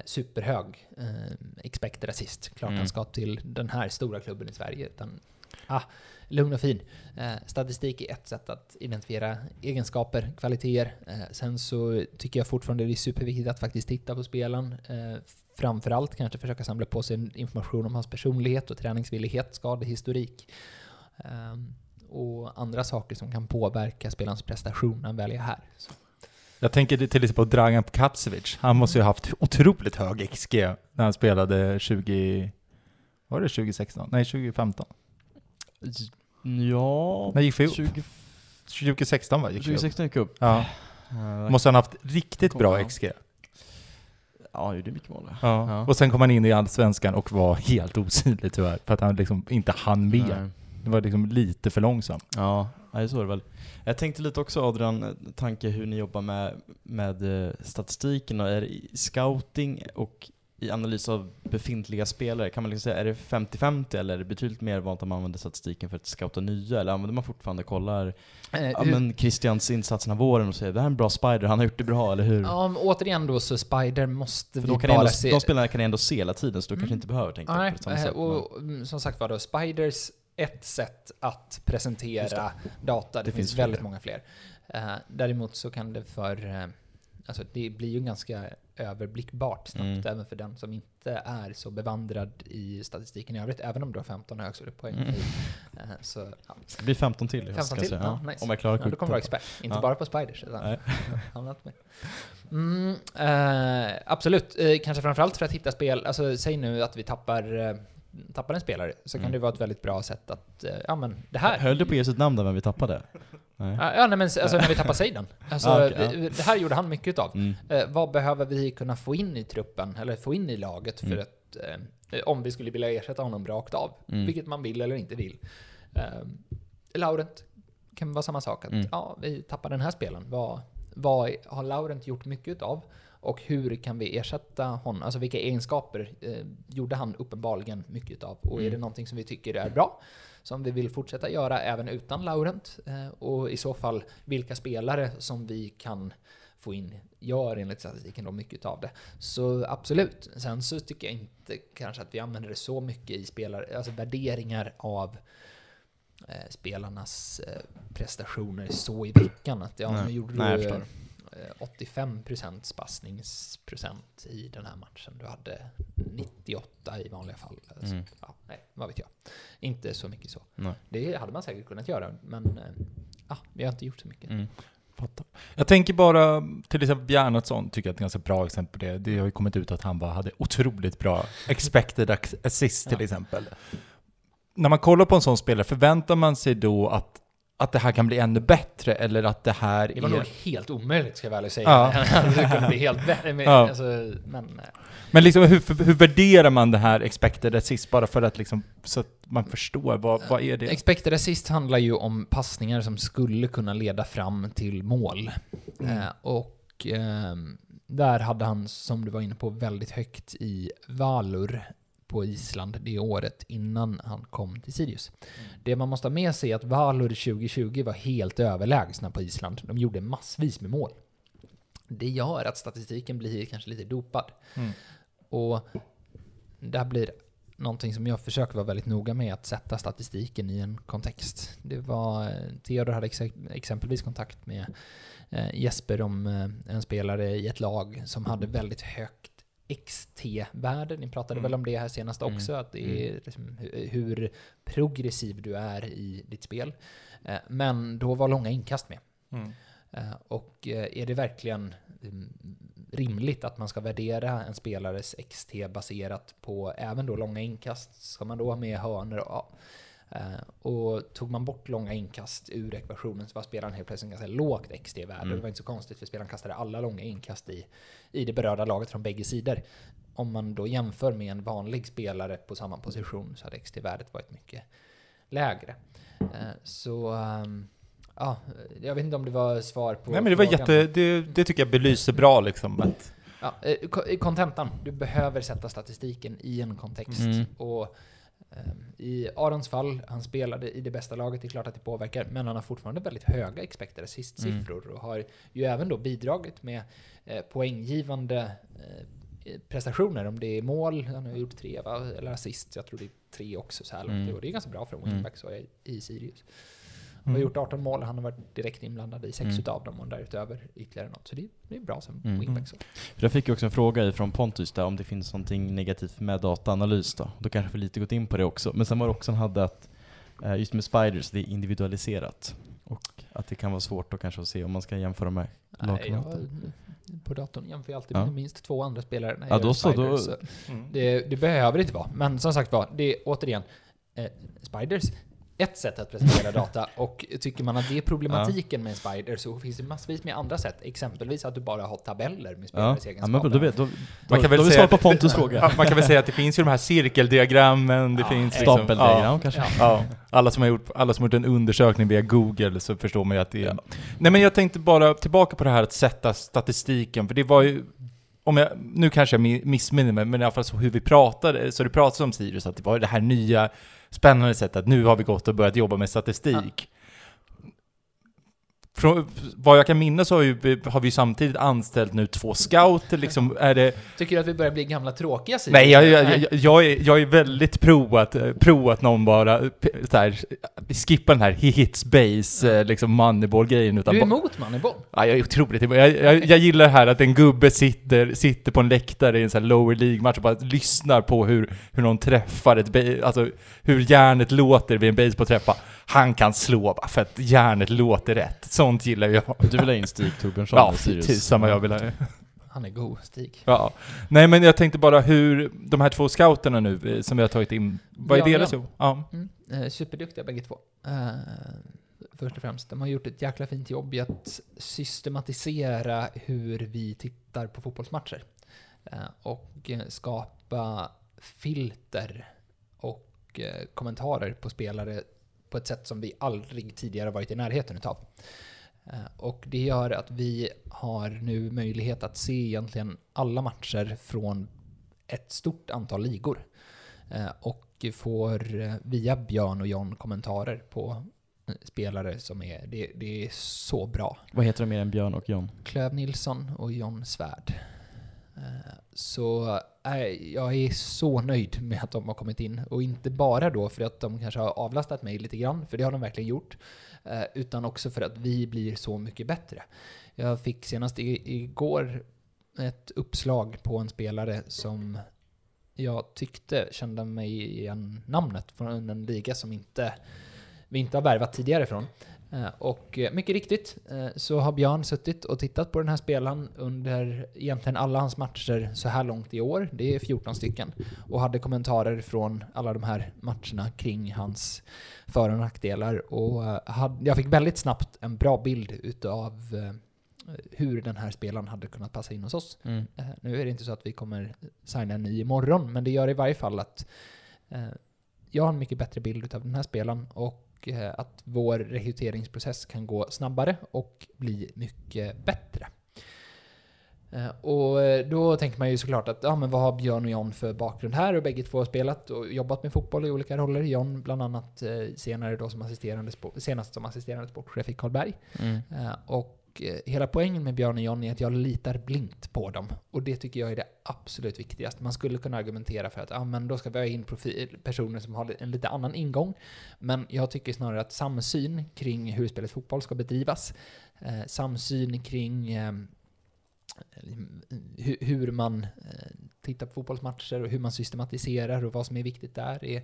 B: superhög eh, expected assist. Klart
C: Mm.
B: han ska till den här stora klubben i Sverige. Utan, ah, lugn och fin. Eh, statistik är ett sätt att identifiera egenskaper, kvaliteter. Eh, sen så tycker jag fortfarande det är superviktigt att faktiskt titta på spelaren. Eh, framförallt kanske försöka samla på sig information om hans personlighet och träningsvillighet, skadehistorik. Ehm, och andra saker som kan påverka spelarens prestation när han väl är här. Så.
A: Jag tänker till exempel på Dragan Katsevic. Han måste ju ha haft otroligt hög XG när han spelade 20... Var det 2016? Nej, 2015.
C: Ja...
A: När gick upp?
C: 20,
A: 2016 va? Gick vi upp?
C: 2016 gick upp.
A: Ja.
C: Uh,
A: Måste han ha haft riktigt bra
C: Ja.
A: XG.
C: Ja, han gjorde mycket mål.
A: Ja.
C: Ja.
A: Och sen kom han in i Allsvenskan och var helt osynlig tyvärr. För att han liksom inte hann med.
C: Nej.
A: Det var liksom lite för långsamt.
C: Ja, det så är det väl. Jag tänkte lite också Adrian, tanke hur ni jobbar med, med eh, statistiken och är det i scouting och i analys av befintliga spelare. Kan man liksom säga, är det 50-50 eller är det betydligt mer vanligt att man använder statistiken för att scouta nya? Eller använder man fortfarande kollar
B: Eh,
C: ja,
B: hur-
C: men Christians insats den här våren och säger det här är en bra spider, han har gjort det bra, eller hur?
B: Ja, men återigen då så Spider måste
C: för
B: vi
C: då kan
B: bara
C: ändå,
B: se...
C: de spelarna kan ni ändå se hela tiden, så du
B: Mm.
C: kanske inte behöver tänka
B: Nej,
C: på det samma
B: eh,
C: sätt.
B: och mm, som sagt var då, Spiders ett sätt att presentera data. Det,
C: Det
B: finns,
C: finns
B: väldigt många fler. Eh, däremot så kan det för... Eh, alltså det blir ju ganska överblickbart snabbt,
C: Mm.
B: även för den som inte är så bevandrad i statistiken i övrigt, även om du har 15 högskolepoäng.
C: Mm.
B: eh, så, ja.
C: Det blir 15 till i höst,
B: 15
C: ska jag
B: till?
C: säga.
B: Ja,
C: Ja,
B: nice.
C: Om jag klarar
B: Ja, då kommer du vara expert. Inte
C: Ja.
B: bara på Spiders, utan annat med. Mm, absolut, kanske framförallt för att hitta spel. Alltså, säg nu att vi tappar, tappar en spelare, så kan
C: Mm.
B: det vara ett väldigt bra sätt att, eh, ja men det här.
C: Höll du på att ge sitt namn där vem vi tappade? Nej.
B: Ja, ja, nej, men alltså när vi tappar Seidan. Alltså,
C: Ah, okej,
B: det, det här gjorde han mycket av.
C: Mm.
B: Eh, vad behöver vi kunna få in i truppen, eller få in i laget för
C: Mm.
B: att, eh, om vi skulle vilja ersätta honom rakt av,
C: Mm.
B: vilket man vill eller inte vill. Eh, Laurent kan vara samma sak, att
C: Mm.
B: ja, vi tappar den här spelaren. Vad, vad har Laurent gjort mycket av? Och hur kan vi ersätta honom? Alltså vilka egenskaper eh, gjorde han uppenbarligen mycket av? Och är
C: Mm.
B: det någonting som vi tycker är bra? Som vi vill fortsätta göra även utan Laurent? Eh, och i så fall vilka spelare som vi kan få in gör enligt statistiken då mycket av det. Så absolut. Sen så tycker jag inte kanske att vi använder det så mycket i spelare, alltså värderingar av eh, spelarnas eh, prestationer så i veckan. Att ja,
C: Nej.
B: nu gjorde
C: Nej,
B: du
C: förstår.
B: Eh, 85% passningsprocent i den här matchen. Du hade 98 i vanliga fall. Alltså,
C: Mm.
B: ja, nej, vad vet jag. Inte så mycket så.
C: Nej.
B: Det hade man säkert kunnat göra, men eh, ja, vi har inte gjort så mycket.
C: Mm.
A: Fattar. Jag tänker bara, till exempel Bjarnatsson tycker jag är ett ganska bra exempel på det. Det har ju kommit ut att han bara hade otroligt bra expected assist till
B: Ja.
A: exempel. när man kollar på en sån spelare, förväntar man sig då att, att det här kan bli ännu bättre eller att det här
B: Det var
A: är...
B: nog helt omöjligt ska jag väl säga.
A: Ja.
B: Det kunde bli helt bättre. Men,
A: Ja.
B: alltså, men eh,
A: Men liksom hur, hur värderar man det här expected assist bara för att liksom, så att man förstår vad, vad är det?
B: Expected assist handlar ju om passningar som skulle kunna leda fram till mål.
A: Mm.
B: Eh, och ehm, där hade han, som du var inne på, väldigt högt i Valur på Island det året innan han kom till Sirius. Det man måste ha med sig är att Valur 2020 var helt överlägsna på Island. De gjorde massvis med mål. Det gör att statistiken blir kanske lite dopad.
A: Mm.
B: Och det här blir någonting som jag försöker vara väldigt noga med, att sätta statistiken i en kontext. Det var, eh, Theodor hade ex exempelvis kontakt med eh, Jesper om eh, en spelare i ett lag som hade väldigt högt XT-värde. Ni pratade
A: Mm.
B: väl om det här senast
C: Mm.
B: också, att det är liksom hu- hur progressiv du är i ditt spel. Eh, Men då var långa inkast med.
A: Mm.
B: Eh, Och eh, är det verkligen mm, rimligt att man ska värdera en spelares XT baserat på även då långa inkast? Ska man då ha med hörnor? Ja. Eh, Och tog man bort långa inkast ur ekvationen så var spelaren helt plötsligt ganska lågt XT-värde.
C: Mm.
B: Det var inte så konstigt för spelaren kastade alla långa inkast i, i det berörda laget från bägge sidor. Om man då jämför med en vanlig spelare på samma position så hade XT-värdet varit mycket lägre. Eh, Så ehm, ja, jag vet inte om det var svar på
A: Nej men det var
B: frågan.
A: jätte, det, det tycker jag belyser bra liksom. Att,
B: Ja, eh, kontentan, du behöver sätta statistiken i en kontext.
C: Mm.
B: Och i Arons fall, han spelade i det bästa laget, det är klart att det påverkar, men han har fortfarande väldigt höga expected assist-siffror och har ju även då bidragit med eh, poänggivande eh, prestationer. Om det är mål, han har gjort tre va? eller assist, jag tror det är tre också så här långt.
C: Mm.
B: Och det är ganska bra för en
C: Mm.
B: wingback så i, i Sirius. Han har
A: Mm.
B: gjort 18 mål, han har varit direkt inblandad i sex
C: Mm.
B: utav dem och därutöver ytterligare något. Så det, det är bra som
C: Mm.
B: wingback. Så.
C: För jag fick också en fråga ifrån Pontus där om det finns någonting negativt med dataanalys då. Då kanske vi lite gått in på det också. Men sen var det också han hade att eh, just med Spiders, det är individualiserat. Och att det kan vara svårt då kanske att se om man ska jämföra med lagkamrater.
B: på datorn jämför jag alltid
C: Ja.
B: med minst två andra spelare när
C: Ja, då
B: gör
C: så, då-
A: mm.
B: det, det behöver inte vara. Men som sagt var, det är återigen, eh, spiders, ett sätt att presentera data och tycker man att det är problematiken med en spider så finns det massvis med andra sätt. Exempelvis att du bara har tabeller med
C: Ja,
B: spelares
C: ja
B: egenskaper.
C: men då vet då, då,
A: Man kan väl
C: då har vi
A: säga
C: svar på
A: att-
C: Pontus
A: Ja,
C: fråga.
A: man kan väl säga att det finns ju de här cirkeldiagrammen, det
B: Ja,
A: finns liksom,
C: Stapeldiagram
A: ja,
C: kanske?
B: Ja.
A: ja, alla som har gjort, alla som har gjort en undersökning via Google så förstår man ju att det är...
C: Ja.
A: Nej men jag tänkte bara tillbaka på det här att sätta statistiken, för det var ju om jag, nu kanske jag mi- missminner mig, men i alla fall så hur vi pratade, så det pratades om Sirius, att det var det här nya spännande sätt att nu har vi gått och börjat jobba med statistik. Från, vad jag kan minnas så har, ju, har vi samtidigt anställt nu två scouter, liksom, är det...
B: Tycker du att vi börjar bli gamla tråkiga Sirius?
A: Nej, jag, jag, jag, jag, är, jag är väldigt pro att, pro att någon bara så här, skippar den här he hits base, eh, liksom moneyball-grejen.
B: Du är emot Moneyball?
A: Ja, jag är otroligt jag, jag, jag gillar det här att en gubbe sitter, sitter på en läktare i en sån här lower League-match och bara lyssnar på hur, hur någon träffar ett alltså hur järnet låter vid en baseballträffa. Han kan slå bara för att järnet låter rätt. Sånt gillar jag.
C: Du vill ha in Stig Torbjörnsson
A: Ja,
C: i Sirius?
A: tusan vad jag vill ha.
B: Han är god, Stig.
A: Ja. Nej men jag tänkte bara hur, de här två scouterna nu eh, som vi har tagit in, vad är
B: Ja,
A: deras
B: ja.
A: jobb? Ja.
B: Mm. Eh, superduktiga bägge två. Eh, först och främst, de har gjort ett jäkla fint jobb i att systematisera hur vi tittar på fotbollsmatcher. Eh, och eh, skapa filter och kommentarer på spelare på ett sätt som vi aldrig tidigare varit i närheten utav. Eh, Och det gör att vi har nu möjlighet att se egentligen alla matcher från ett stort antal ligor. Eh, Och får eh, via Björn och John kommentarer på spelare som är, det, det är så bra.
C: Vad heter de mer än Björn och John?
B: Klöv Nilsson och John Svärd. Så jag är så nöjd med att de har kommit in. Och inte bara då för att de kanske har avlastat mig lite grann, för det har de verkligen gjort. Eh, utan också för att vi blir så mycket bättre. Jag fick senast igår ett uppslag på en spelare som jag tyckte kände mig igen namnet från en liga som inte, vi inte har värvat tidigare från. Eh, Och eh, mycket riktigt eh, så har Björn suttit och tittat på den här spelaren under egentligen alla hans matcher så här långt i år. Det är 14 stycken. Och hade kommentarer från alla de här matcherna kring hans för och nackdelar. Och jag fick väldigt snabbt en bra bild utav hur den här spelaren hade kunnat passa in hos oss.
C: Mm.
B: Nu är det inte så att vi kommer signa en ny imorgon, men det gör i varje fall att jag har en mycket bättre bild av den här spelaren och eh, att vår rekryteringsprocess kan gå snabbare och bli mycket bättre. Eh, och eh, då tänker man ju såklart att, ja men vad har Björn och John för bakgrund här? Och bägge två har spelat och jobbat med fotboll i olika roller. John bland annat senare då som assisterande, senast som assisterande sportchef i Karlberg.
C: Mm.
B: Eh, och eh, hela poängen med Björn och John är att jag litar blint på dem. Och det tycker jag är det absolut viktigaste. Man skulle kunna argumentera för att ah, men då ska vi ha in profil, personer som har en lite annan ingång. Men jag tycker snarare att samsyn kring hur spelet fotboll ska bedrivas, eh, samsyn kring eh, hu- hur man eh, tittar på fotbollsmatcher och hur man systematiserar och vad som är viktigt där är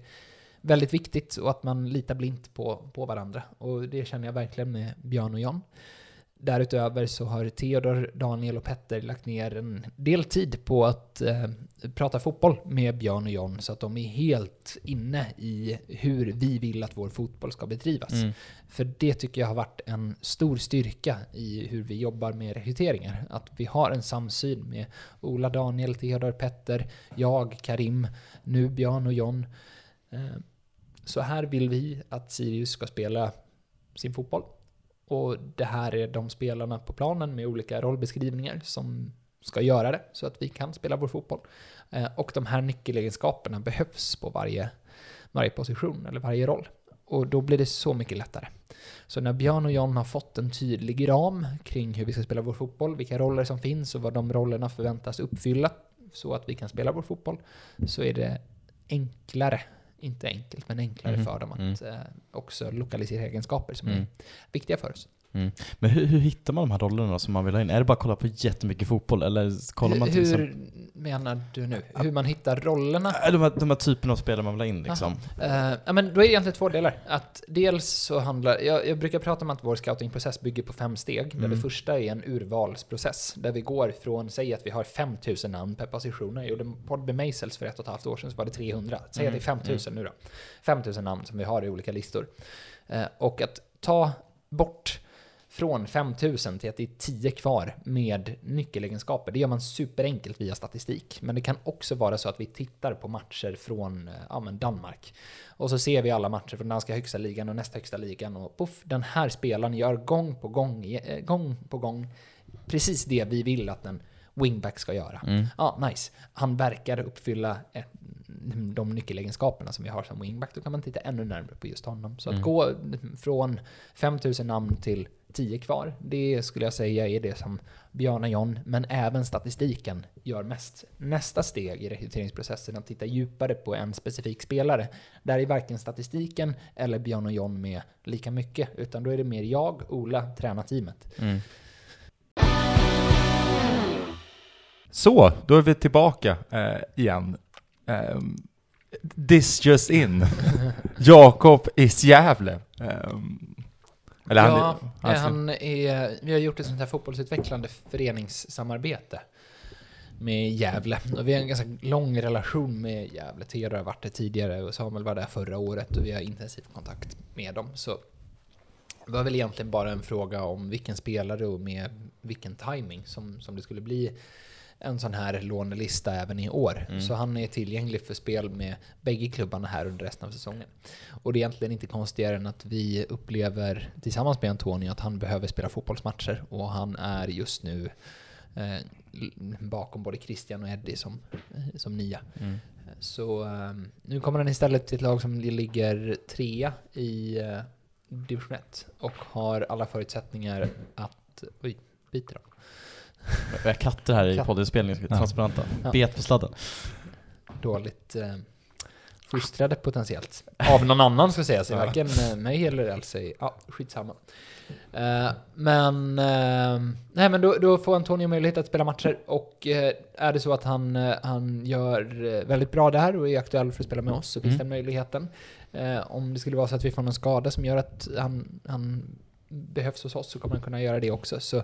B: väldigt viktigt och att man litar blint på, på varandra. Och det känner jag verkligen med Björn och John. Därutöver så har Theodor, Daniel och Petter lagt ner en del tid på att eh, prata fotboll med Björn och John så att de är helt inne i hur vi vill att vår fotboll ska bedrivas.
C: Mm.
B: För det tycker jag har varit en stor styrka i hur vi jobbar med rekryteringar. Att vi har en samsyn med Ola, Daniel, Theodor, Petter, jag, Karim, nu Björn och John. Eh, Så här vill vi att Sirius ska spela sin fotboll. Och det här är de spelarna på planen med olika rollbeskrivningar som ska göra det så att vi kan spela vår fotboll. Eh, och de här nyckelegenskaperna behövs på varje, varje position eller varje roll. Och då blir det så mycket lättare. Så när Björn och John har fått en tydlig ram kring hur vi ska spela vår fotboll, vilka roller som finns och vad de rollerna förväntas uppfylla så att vi kan spela vår fotboll, så är det enklare, inte enkelt, men enklare
C: Mhm.
B: för dem att
C: Mm.
B: eh, också lokalisera egenskaper som
C: Mm.
B: är viktiga för oss.
C: Men hur, hur hittar man de här rollerna som man vill ha in? Är det bara att kolla på jättemycket fotboll eller kollar man till
B: hur
C: exempel...
B: menar du nu? Hur man hittar rollerna?
C: Äh, De här, de här typerna av spelare man vill ha in liksom.
B: Eh, ja, men då är det egentligen två delar. Att dels så handlar, jag, jag brukar prata om att vår scoutingprocess bygger på fem steg. Där
C: Mm.
B: det första är en urvalsprocess. Där vi går från, säg att vi har 5000 namn per position. Jag gjorde en podd med Maisels för ett och ett halvt år sedan så var det 300. Säg
C: Mm,
B: att det är 5000 nu då. 5000 namn som vi har i olika listor. Eh, och att ta bort från 5000 till att det är 10 kvar med nyckelegenskaper. Det gör man superenkelt via statistik. Men det kan också vara så att vi tittar på matcher från eh, ja, men Danmark. Och så ser vi alla matcher från danska högsta ligan och nästa högsta ligan. Och puff, den här spelaren gör gång på gång, eh, gång på gång precis det vi vill att en wingback ska göra.
C: Mm.
B: Ja, nice. Han verkar uppfylla ett, de nyckelegenskaperna som vi har som wingback. Då kan man titta ännu närmare på just honom. Så att
C: Mm.
B: gå från 5000 namn till 10 kvar, det skulle jag säga är det som Björn och John, men även statistiken, gör mest. Nästa steg i rekryteringsprocessen, att titta djupare på en specifik spelare, där är varken statistiken eller Björn och John med lika mycket, utan då är det mer jag, Ola, tränarteamet.
C: Mm.
A: Så, då är vi tillbaka eh, igen. Ehm, this just in. Jakob is Gävle. Ehm, eller han,
B: ja,
A: han,
B: han är, vi har gjort ett sånt här fotbollsutvecklande föreningssamarbete med Gävle. Och vi har en ganska lång relation med Gävle. Theodor har varit det tidigare och Samuel var där förra året och vi har intensiv kontakt med dem. Så det var väl egentligen bara en fråga om vilken spelare och med vilken timing som, som det skulle bli en sån här lånelista även i år.
C: Mm.
B: Så han är tillgänglig för spel med bägge klubbarna här under resten av säsongen. Och det är egentligen inte konstigare än att vi upplever tillsammans med Antonio att han behöver spela fotbollsmatcher och han är just nu eh, bakom både Christian och Eddie som, eh, som nia.
C: Mm.
B: Så eh, nu kommer han istället till ett lag som ligger trea i eh, division 1 och har alla förutsättningar att... Oj, biter de?
C: Vi har katter här i
B: Katt.
C: poddinspelningen,
A: Ja.
C: transparenta.
B: Ja.
C: Bet på sladden.
B: Dåligt eh, fostrade potentiellt. Av någon annan ska sägas,
A: Ja.
B: varken eh, mig eller Elsie. Ja, skitsamma. Eh, men eh, nej, men då, då får Antonio möjlighet att spela matcher och eh, är det så att han, han gör väldigt bra där och är aktuell för att spela med oss så finns
C: Mm.
B: den möjligheten. Eh, om det skulle vara så att vi får någon skada som gör att han, han behövs hos oss så kommer han kunna göra det också. Så eh,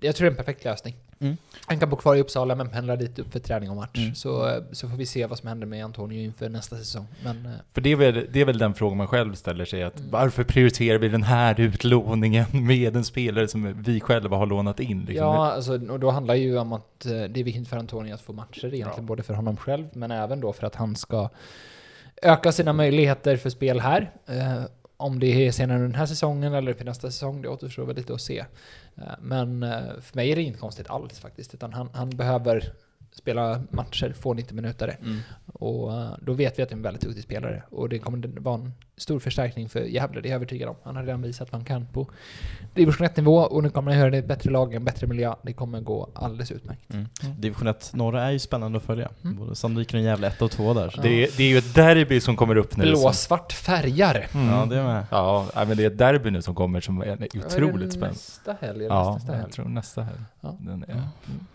B: jag tror det är en perfekt lösning.
C: Mm.
B: Han kan bo kvar i Uppsala men pendla dit upp för träning och match.
C: Mm.
B: Så, eh, så får vi se vad som händer med Antonio inför nästa säsong. Men eh,
A: För det är, väl, det är väl den frågan man själv ställer sig, att
B: Mm.
A: varför prioriterar vi den här utlåningen med en spelare som vi själva har lånat in? Liksom?
B: Ja, alltså, och då handlar det ju om att eh, det är viktigt för Antonio att få matcher egentligen,
A: Ja.
B: både för honom själv, men även då för att han ska öka sina möjligheter för spel här. Om det är senare den här säsongen eller för nästa säsong, det återstår väl lite att se. Eh, men eh, för mig är det inte konstigt alls faktiskt, utan han, han behöver spela matcher, få 90 minuter.
C: Mm.
B: Och eh, då vet vi att det är en väldigt duktig spelare. Och det kommer vara en stor förstärkning för Gävle, det är jag övertygad om. Han har redan visat vad han kan på division 1-nivå och nu kommer han göra det i ett bättre lag, en bättre miljö. Det kommer gå alldeles utmärkt.
C: Mm. Division 1 norra är ju spännande att följa.
B: Mm.
C: Både Sandviken och Gävle 1 och 2 där.
A: Det, är, det är ju ett derby som kommer upp nu. som-
B: Blåsvart färgar.
A: Mm.
C: Ja, det med.
A: Ja, men det är ett derby nu som kommer som är otroligt spännande.
B: Nästa helg eller
A: Ja,
B: nästa
A: jag
B: helg?
A: tror nästa helg.
B: Ja.
A: Den är,
B: Ja.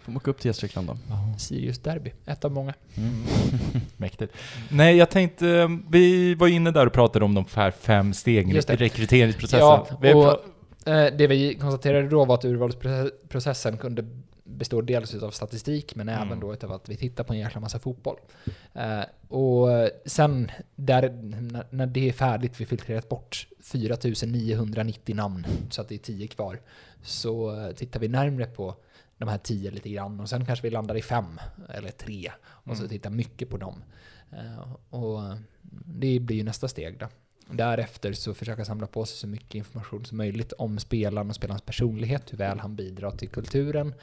C: Får man åka upp till Gästrikland då.
B: Sirius Derby, ett av många.
C: Mm.
A: Mäktigt. Nej, jag tänkte, eh, vi var inne där och pratade om de här fem stegen i rekryteringsprocessen.
B: Ja, och eh, det vi konstaterade då var att urvalsprocessen kunde bestå dels av statistik, men
A: Mm.
B: även då utav att vi tittar på en jäkla massa fotboll. Eh, och sen, där, när, när det är färdigt, vi filtrerat bort 4990 namn, så att det är 10 kvar, så eh, tittar vi närmre på de här 10 lite grann, och sen kanske vi landar i fem eller tre, och så
A: Mm.
B: tittar mycket på dem. Eh, och det blir ju nästa steg då. Därefter så försöka samla på sig så mycket information som möjligt om spelaren och spelarens personlighet, hur väl han bidrar till kulturen,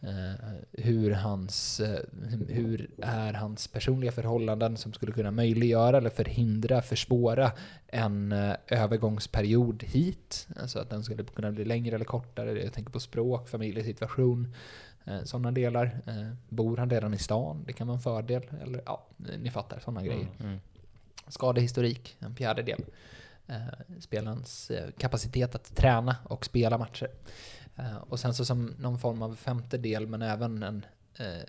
B: eh, hur, hans, eh, hur är hans personliga förhållanden som skulle kunna möjliggöra eller förhindra, försvåra en eh, övergångsperiod hit. Alltså att den skulle kunna bli längre eller kortare. Jag tänker på språk, familjesituation, sådana delar. Bor han redan i stan? Det kan vara en fördel. Eller ja, ni fattar, sådana grejer.
C: Mm.
B: Skadehistorik, en fjärdedel. Eh, spelarens eh, kapacitet att träna och spela matcher. Eh, och sen så som någon form av femtedel men även en eh,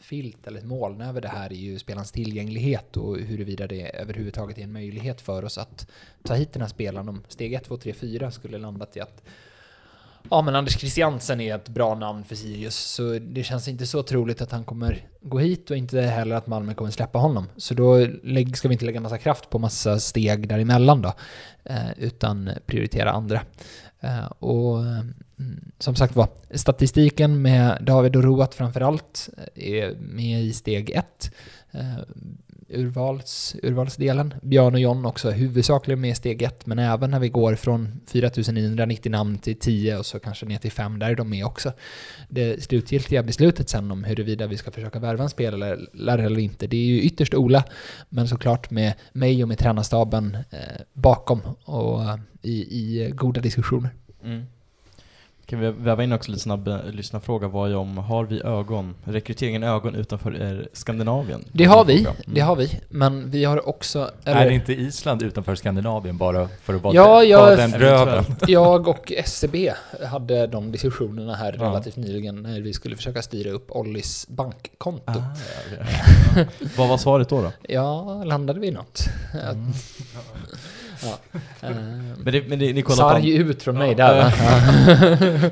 B: filt eller ett moln över det här är ju spelarens tillgänglighet och huruvida det överhuvudtaget är en möjlighet för oss att ta hit den här spelaren om steg 1, 2, 3, 4 skulle landat i att Ja men Anders Christiansen är ett bra namn för Sirius, så det känns inte så troligt att han kommer gå hit och inte heller att Malmö kommer släppa honom. Så då ska vi inte lägga massa kraft på massa steg däremellan då, eh, utan prioritera andra. Eh, och mm, som sagt var, statistiken med David och Roat framförallt eh, är med i steg ett. Urvals, urvalsdelen. Björn och John också huvudsakligen med i steg ett, men även när vi går från 4990 namn till 10 och så kanske ner till 5, där är de med också. Det slutgiltiga beslutet sen om huruvida vi ska försöka värva en spelare eller inte, det är ju ytterst Ola, men såklart med mig och med tränarstaben eh, bakom och eh, i, i goda diskussioner.
C: Mm. Kan vi väva in också lite snabb lyssnarfråga var ju om, har vi ögon, rekryteringen ögon utanför Skandinavien?
B: Det har vi.
C: Mm.
B: det har vi, men vi har också...
A: Är inte Island utanför Skandinavien bara för att vara,
B: Ja,
A: den,
B: jag-
A: den röven?
B: Jag och SCB hade de diskussionerna här
C: Ja.
B: relativt nyligen när vi skulle försöka styra upp Ollis bankkonto.
C: Ah, ja, ja. Vad var svaret då? då?
B: Ja, landade vi i något?
C: Mm.
B: Ja. Eh,
C: Men, det, men det, ni kollar på,
B: Sarg ut från mig
C: Ja.
B: där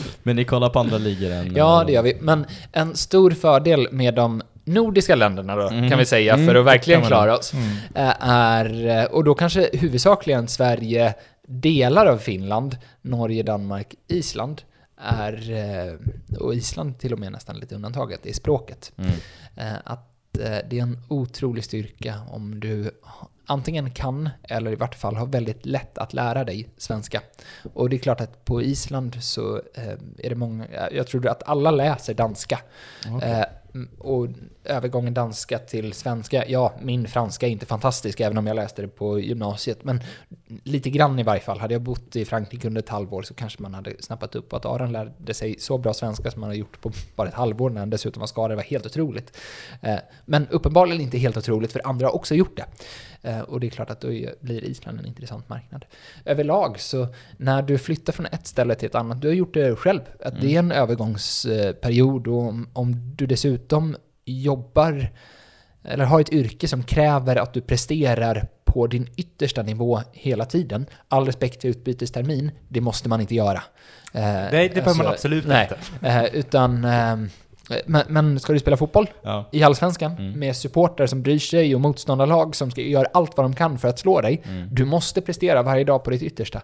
C: men ni kollar på andra ligor än...
B: Ja, det gör vi. Men en stor fördel med de nordiska länderna då,
C: Mm.
B: kan vi säga,
C: Mm,
B: för att
C: det
B: verkligen klara oss,
A: Mm.
B: eh, är, eh, och då kanske huvudsakligen Sverige, delar av Finland, Norge, Danmark, Island, är, eh, och Island till och med nästan lite undantaget, är språket.
C: Mm.
B: Eh, Att eh, det är en otrolig styrka om du antingen kan eller i vart fall har väldigt lätt att lära dig svenska. Och det är klart att på Island så eh, är det många, jag tror att alla läser danska.
C: Okej.
B: Eh, och övergången danska till svenska, ja, min franska är inte fantastisk även om jag läste det på gymnasiet, men lite grann i varje fall. Hade jag bott i Frankrike under ett halvår så kanske man hade snappat upp att Aron lärde sig så bra svenska som man har gjort på bara ett halvår när han dessutom var skadad. Det var helt otroligt. Eh, Men uppenbarligen inte helt otroligt för andra har också gjort det. Eh, Och det är klart att då blir Island en intressant marknad. Överlag så när du flyttar från ett ställe till ett annat, du har gjort det själv, att det är en övergångsperiod och om, om du dessutom jobbar eller har ett yrke som kräver att du presterar på din yttersta nivå hela tiden. All respekt för utbytestermin, det måste man inte göra. Eh,
A: Nej, det behöver man
B: alltså,
A: absolut
B: nej.
A: inte.
B: Eh, utan, eh, men, men ska du spela fotboll
C: Ja.
B: i Allsvenskan
C: Mm.
B: med supportrar som bryr sig och motståndarlag som ska göra allt vad de kan för att slå dig.
C: Mm.
B: Du måste prestera varje dag på ditt yttersta.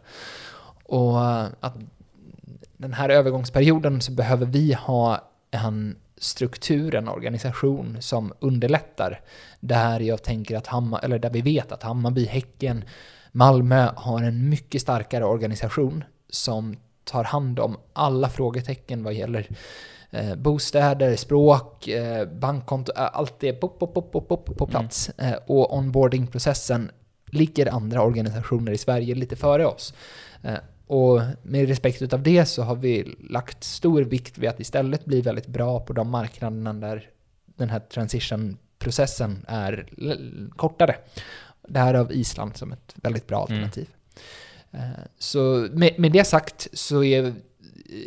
B: Och eh, att den här övergångsperioden så behöver vi ha en struktur, en organisation som underlättar. Där jag tänker att Hammar, eller där vi vet att Hammarby, Häcken, Malmö har en mycket starkare organisation som tar hand om alla frågetecken vad gäller eh, bostäder, språk, eh, bankkonto, eh, allt det pop, pop, pop, pop, pop, på plats. Eh, och onboardingprocessen ligger andra organisationer i Sverige lite före oss. Eh, och med respekt utav det så har vi lagt stor vikt vid att istället bli väldigt bra på de marknaderna där den här transition-processen är kortare. Därav Island som ett väldigt bra
C: Mm.
B: alternativ. Eh, Så med, med det sagt så är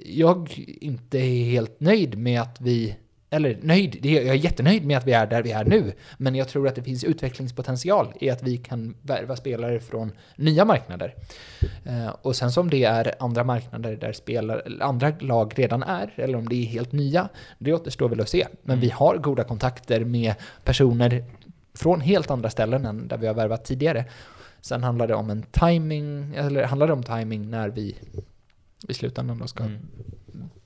B: jag inte helt nöjd med att vi eller nöjd, är, jag är jättenöjd med att vi är där vi är nu, men jag tror att det finns utvecklingspotential i att vi kan värva spelare från nya marknader. Eh, och sen som det är andra marknader där spelare, andra lag redan är, eller om det är helt nya, det återstår väl att se. Men
C: Mm.
B: vi har goda kontakter med personer från helt andra ställen än där vi har värvat tidigare. Sen handlar det om en timing, eller handlar det om timing när vi i slutändan då ska
C: Mm.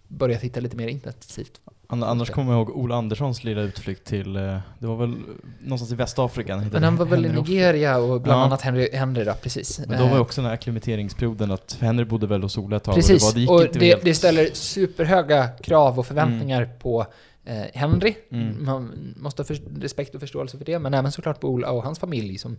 B: börja titta lite mer intensivt.
C: An- Annars kommer jag ihåg Ola Anderssons lilla utflykt till, eh, det var väl någonstans i Västafrika. han
B: Men han var väl i. Nigeria och bland
C: Ja.
B: annat Henry, Henry då, precis.
C: Men då var ju
B: Eh,
C: också den här akklimateringsperioden att Henry bodde väl hos Ola ett tag
B: Precis,
C: och det, var, det
B: och det,
C: helt-
B: det ställer superhöga krav och förväntningar på eh, Henry.
C: Mm.
B: Man måste ha för, respekt och förståelse för det, men även såklart på Ola och hans familj som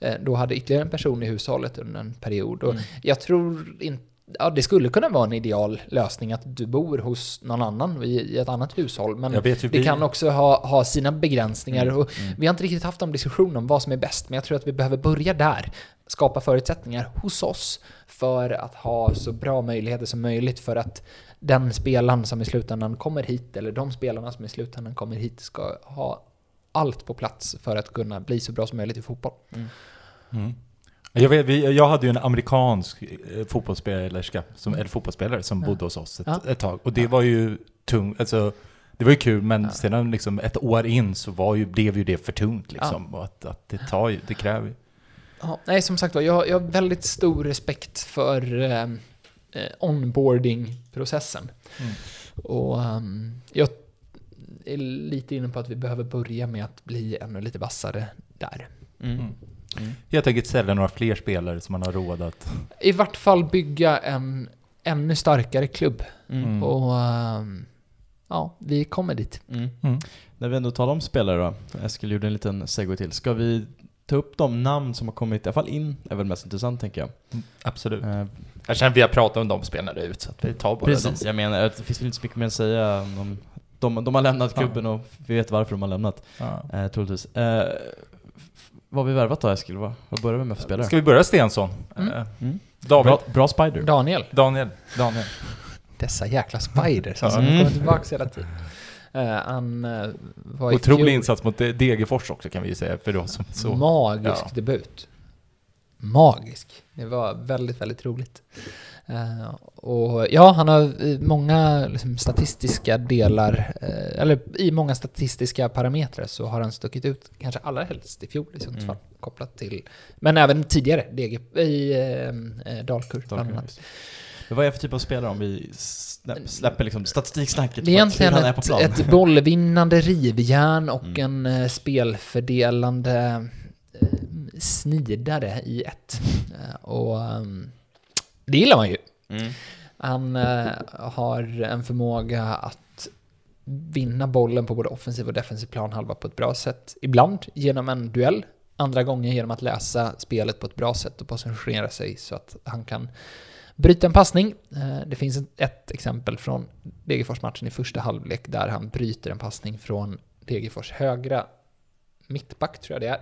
B: eh, då hade ytterligare en person i hushållet under en period. Och
C: Mm.
B: Jag tror inte Ja, det skulle kunna vara en ideal lösning att du bor hos någon annan i, i ett annat hushåll, men det
A: vi-
B: kan också ha, ha sina begränsningar.
C: Mm, mm.
B: Vi har inte riktigt haft en diskussion om vad som är bäst, men jag tror att vi behöver börja där. Skapa förutsättningar hos oss för att ha så bra möjligheter som möjligt för att den spelaren som i slutändan kommer hit, eller de spelarna som i slutändan kommer hit, ska ha allt på plats för att kunna bli så bra som möjligt i fotboll.
A: Mm. Jag, vet, vi, jag hade ju en amerikansk eh, fotbollsspelerska, som, eller fotbollsspelare som
B: Ja.
A: bodde hos oss ett,
B: Ja.
A: ett tag. Och det var ju tungt, alltså det var ju kul men
B: Ja.
A: sedan liksom ett år in så var ju, blev ju det för tungt liksom. Och att, att det tar ju, det kräver ju.
B: Ja, nej, som sagt var, jag, jag har väldigt stor respekt för eh, eh, onboarding-processen.
A: Mm.
B: Och ehm, jag är lite inne på att vi behöver börja med att bli ännu lite vassare där.
C: Mm.
A: Mm.
C: Mm.
A: Helt enkelt sälja några fler spelare som man har råd att...
B: I vart fall bygga en ännu starkare klubb.
C: Mm.
A: Mm.
B: Och ehm, ja, vi kommer dit.
C: Mm.
A: Mm.
C: När vi ändå talar om spelare då, Eskil gjorde en liten segway till. Ska vi ta upp de namn som har kommit, i alla fall in, är väl mest intressant tänker jag.
A: Absolut.
C: Eh,
A: Jag känner att vi har pratat om de spelarna ut, så att vi tar bara
C: precis, jag menar, det finns väl inte så mycket mer att säga om de, de har lämnat
A: Ja.
C: klubben och vi vet varför de har lämnat,
A: dem. Ja.
C: eh, troligtvis. Eh, f- vad har vi värvat då Eskil? Vad, vad börjar vi med för spelare?
A: Ska vi börja Stensson?
B: Mm.
A: Eh,
C: Mm.
A: David?
C: Bra, bra spider.
B: Daniel,
A: Daniel? Daniel?
B: dessa jäkla spiders, alltså,
C: Mm.
B: de kommer tillbaka hela tiden. Eh, han uh, var i
A: Otrolig
B: fjol-
A: insats mot De- Degerfors också kan vi ju säga, för de som så...
B: Magisk
A: Ja.
B: debut. Magisk. Det var väldigt, väldigt roligt. Eh, och ja, han har många liksom, statistiska delar, eh, eller i många statistiska parametrar så har han stuckit ut, kanske allra helst i fjol i Sundsvall, kopplat till, men även tidigare, DG, i eh, Dalkurd bland annat.
C: Vad är det för typ av spelare om vi slä- släpper liksom statistiksnacket?
B: Det är egentligen
C: är
B: ett, ett bollvinnande rivjärn och
C: Mm.
B: en spelfördelande snidare i ett. Och ehm, det gillar man ju.
C: Mm.
B: Han eh, har en förmåga att vinna bollen på både offensiv och defensiv planhalva på ett bra sätt. Ibland genom en duell, andra gånger genom att läsa spelet på ett bra sätt och positionera sig så att han kan bryta en passning. Eh, det finns ett- ett exempel från Degerfors-matchen i första halvlek där han bryter en passning från Degerfors högra mittback, tror jag det är,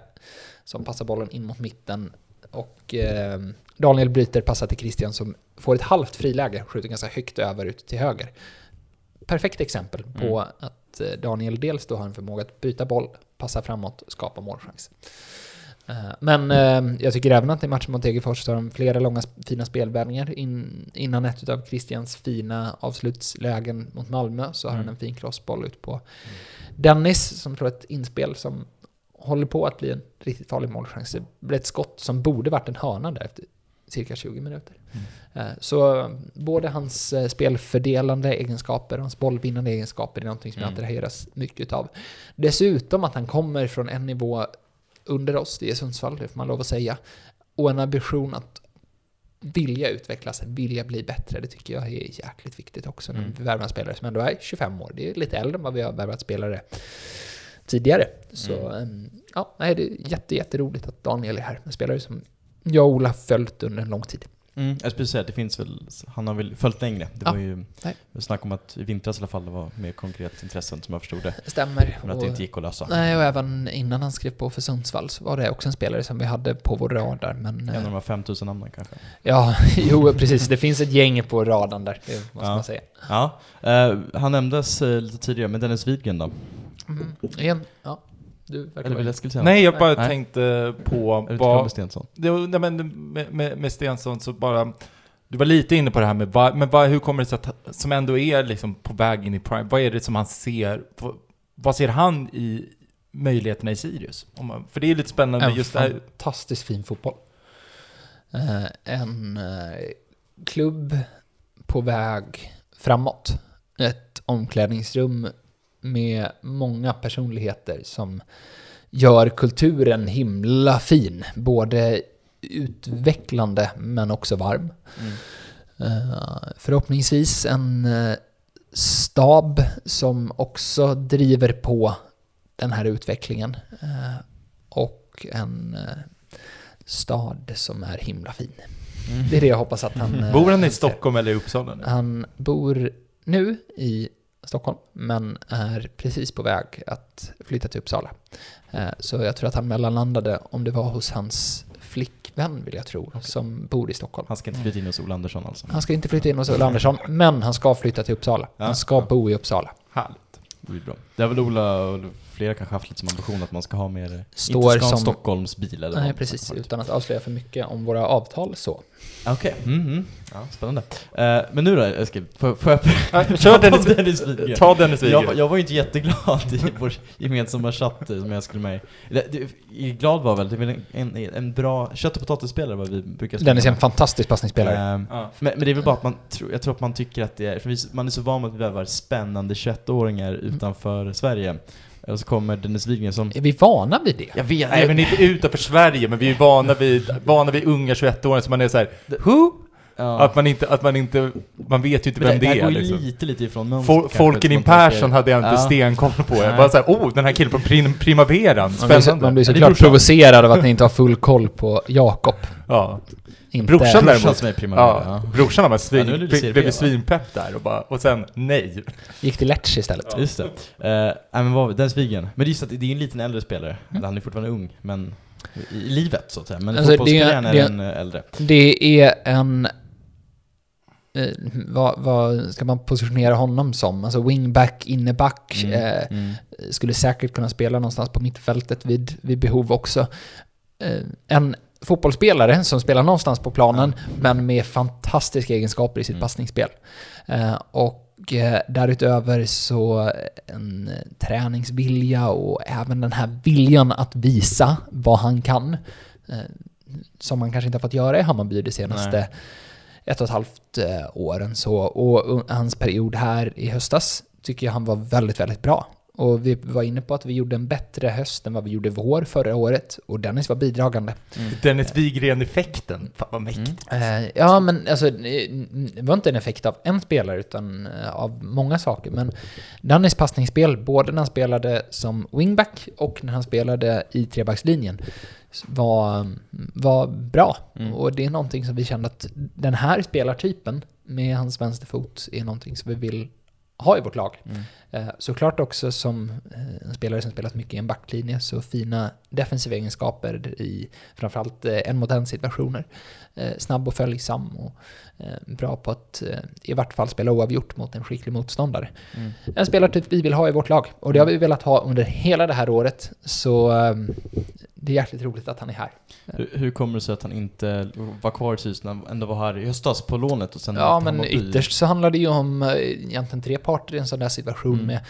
B: som passar bollen in mot mitten. Och eh, Daniel bryter, passar till Christian som får ett halvt friläge, skjuter ganska högt över ut till höger. Perfekt exempel på att eh, Daniel dels då har en förmåga att byta boll, passa framåt, skapa målchans. Eh, Men eh, jag tycker även att i matchen mot Degerfors så har de flera långa fina spelvändningar. In, innan ett av Christians fina avslutslägen mot Malmö så har
C: Mm.
B: han en fin crossboll ut på Dennis som slår ett inspel som håller på att bli en riktigt farlig målchans. Det blev ett skott som borde varit en hörna där efter cirka 20 minuter. Eh, Så både hans eh, spelfördelande egenskaper och hans bollvinnande egenskaper är någonting som jag
C: Mm.
B: attraheras mycket av. Dessutom att han kommer från en nivå under oss, det är Sundsvall, det får man lov att säga. Och en ambition att vilja utvecklas, vilja bli bättre, det tycker jag är jäkligt viktigt också när
C: Mm.
B: vi värvar spelare som ändå är 25 år. Det är lite äldre än vad vi har värvat spelare tidigare. Så em, ja, nej, det är jätte, jätteroligt att Daniel är här. En spelare som jag och Ola följt under en lång tid.
C: Mm, jag skulle säga att det finns väl, han har väl följt längre. Det
B: Ja,
C: var ju
B: nej.
C: snack om att i vintras i alla fall det var mer konkret intressen som jag förstod det.
B: Stämmer.
C: Men att
B: Och-
C: det inte gick att lösa.
B: Nej, och även innan han skrev på för Sundsvall så var det också en spelare som vi hade på vår radar. Men
C: En av
B: eh,
C: de här 5000 namnen kanske.
B: ja, jo precis. Det finns ett gäng på radarn där, det måste
C: Ja.
B: man säga.
C: Ja, eh, han nämndes eh, lite tidigare, men Dennis Widgren då?
B: Mm. Igen, ja. Du
C: Eller vill skulle säga
A: Nej, jag bara
C: Nej.
A: tänkte på
C: du
A: vad...
C: om Stensson?
A: Det, nej, men med, med, med Stensson så bara... Du var lite inne på det här med vad, men vad, hur kommer det sig att, som ändå är liksom på väg in i Prime, vad är det som han ser, vad, vad ser han i möjligheterna i Sirius? Om man, för det är lite spännande
B: En
A: just det här,
B: fantastiskt fin fotboll. Eh, en eh, klubb på väg framåt. Ett omklädningsrum med många personligheter som gör kulturen himla fin. Både utvecklande men också varm.
C: Mm.
B: Eh, förhoppningsvis en eh, stab som också driver på den här utvecklingen. Eh, och en stad som är himla fin.
C: Mm.
B: Det är det jag hoppas att han...
A: bor han i. Stockholm eller i Uppsala nu?
B: Han bor nu i Stockholm, men är precis på väg att flytta till Uppsala. Eh, Så jag tror att han mellanlandade, om det var hos hans flickvän, vill jag tro, som bor i Stockholm.
C: Han ska inte flytta in hos Ola Andersson alltså?
B: Han ska inte flytta in hos Ulla Andersson, men han ska flytta till Uppsala.
C: Ja,
B: Han ska
C: ja.
B: bo i Uppsala.
A: Härligt.
C: Det blir bra. Det har väl Ola flera kanske haft lite som ambition att man ska ha mer,
B: Står
C: inte ska ha en
B: som-
C: Stockholms bil eller
B: Nej, precis. Utan att avslöja för mycket om våra avtal så.
C: Okej, mm, mm. ja, spännande. Eh, men nu då Eskil, får, får jag
A: Ja, Kör Dennis,
C: Dennis Widgren.
A: ta Dennis
C: jag,
A: Widgren.
C: jag var ju inte jätteglad i vår gemensamma chatt som jag skulle med i. Glad var väl, det är en, en, en bra kött och potatisspelare vad vi brukar
B: Dennis är en fantastisk passningsspelare.
C: Ehm,
A: Ja.
C: men, men det är väl bara att man tror, jag tror att man tycker att det är, för vi, man är så van med att vi värvar spännande 21-åringar
B: Mm.
C: utanför Sverige. Och så kommer Dennis Widgren som...
B: Är vi vana vid det?
C: Jag vet,
A: Nej men inte utanför Sverige, men vi är vana vid, vana vid unga 21-åringar som man är såhär, who?
C: Ja.
A: Att man inte, att man inte, man vet ju inte
C: Men
A: vem
C: det,
A: det,
C: det går
A: är
C: ju
A: liksom.
C: lite, lite ifrån mönstret
A: Folken in Persson hade jag inte
C: Ja.
A: stenkoll på. Jag bara såhär, oh, den här killen från prim Primaveran,
B: Man blir, så,
A: spännande.
B: man blir
C: Ja,
B: såklart
C: brorsan.
B: provocerad av att ni inte har full koll på Jakob.
A: Ja.
B: Inte...
A: Brorsan
C: Brorsan
A: däremot.
C: som är primavera,
A: Ja,
C: ja.
A: brorsan var svin,
C: Ja,
A: blev svinpepp där och bara, och sen nej.
B: Gick till Lecce istället.
C: Just det. Uh, men vad, Dennis Widgren. Men det är just att det är en liten äldre spelare. Eller han är fortfarande ung, men i, livet så att säga. Men
B: Mm. Alltså, är-
C: fotbollskarriären är
B: det är-
C: en eh, äldre.
B: Det är en... Eh, vad, vad ska man positionera honom som? Alltså wingback, inneback.
C: Mm,
B: Eh,
C: mm.
B: skulle säkert kunna spela någonstans på mittfältet vid, vid behov också. Eh, en fotbollsspelare som spelar någonstans på planen, men med fantastiska egenskaper i sitt
C: Mm.
B: passningsspel. Eh, och eh, därutöver så en träningsvilja och även den här viljan att visa vad han kan. Som man kanske inte har fått göra i Hammarby de senaste
C: Nej
B: ett och ett halvt eh, åren. Så, och hans period här i höstas tycker jag han var väldigt, väldigt bra. Och vi var inne på att vi gjorde en bättre höst än vad vi gjorde vår förra året. Och Dennis var bidragande.
A: Dennis Widgren-effekten, fan vad mäktigt.
C: Mm.
B: Eh, ja, men alltså, eh, det var inte en effekt av en spelare, utan eh, av många saker. Men Dennis passningsspel, både när han spelade som wingback och när han spelade i trebackslinjen, var, var bra.
C: Mm.
B: Och det är någonting som vi kände att den här spelartypen med hans vänsterfot är någonting som vi vill ha i vårt lag.
C: Mm.
B: Eh, Såklart också som eh, en spelare som spelat mycket i en backlinje, så fina defensiva egenskaper i framförallt eh, en mot en situationer. Snabb och följsam och bra på att i vart fall spela oavgjort mot en skicklig motståndare.
C: Mm.
B: En spelartyp vi vill ha i vårt lag och det har vi velat ha under hela det här året. Så eh, det är jäkligt roligt att han är här.
C: Hur, hur kommer det sig att han inte var kvar i när han ändå var här i höstas på lånet och sen
B: Ja, men ytterst så handlar det ju om eh, egentligen tre parter i en sån där situation
C: Mm.
B: med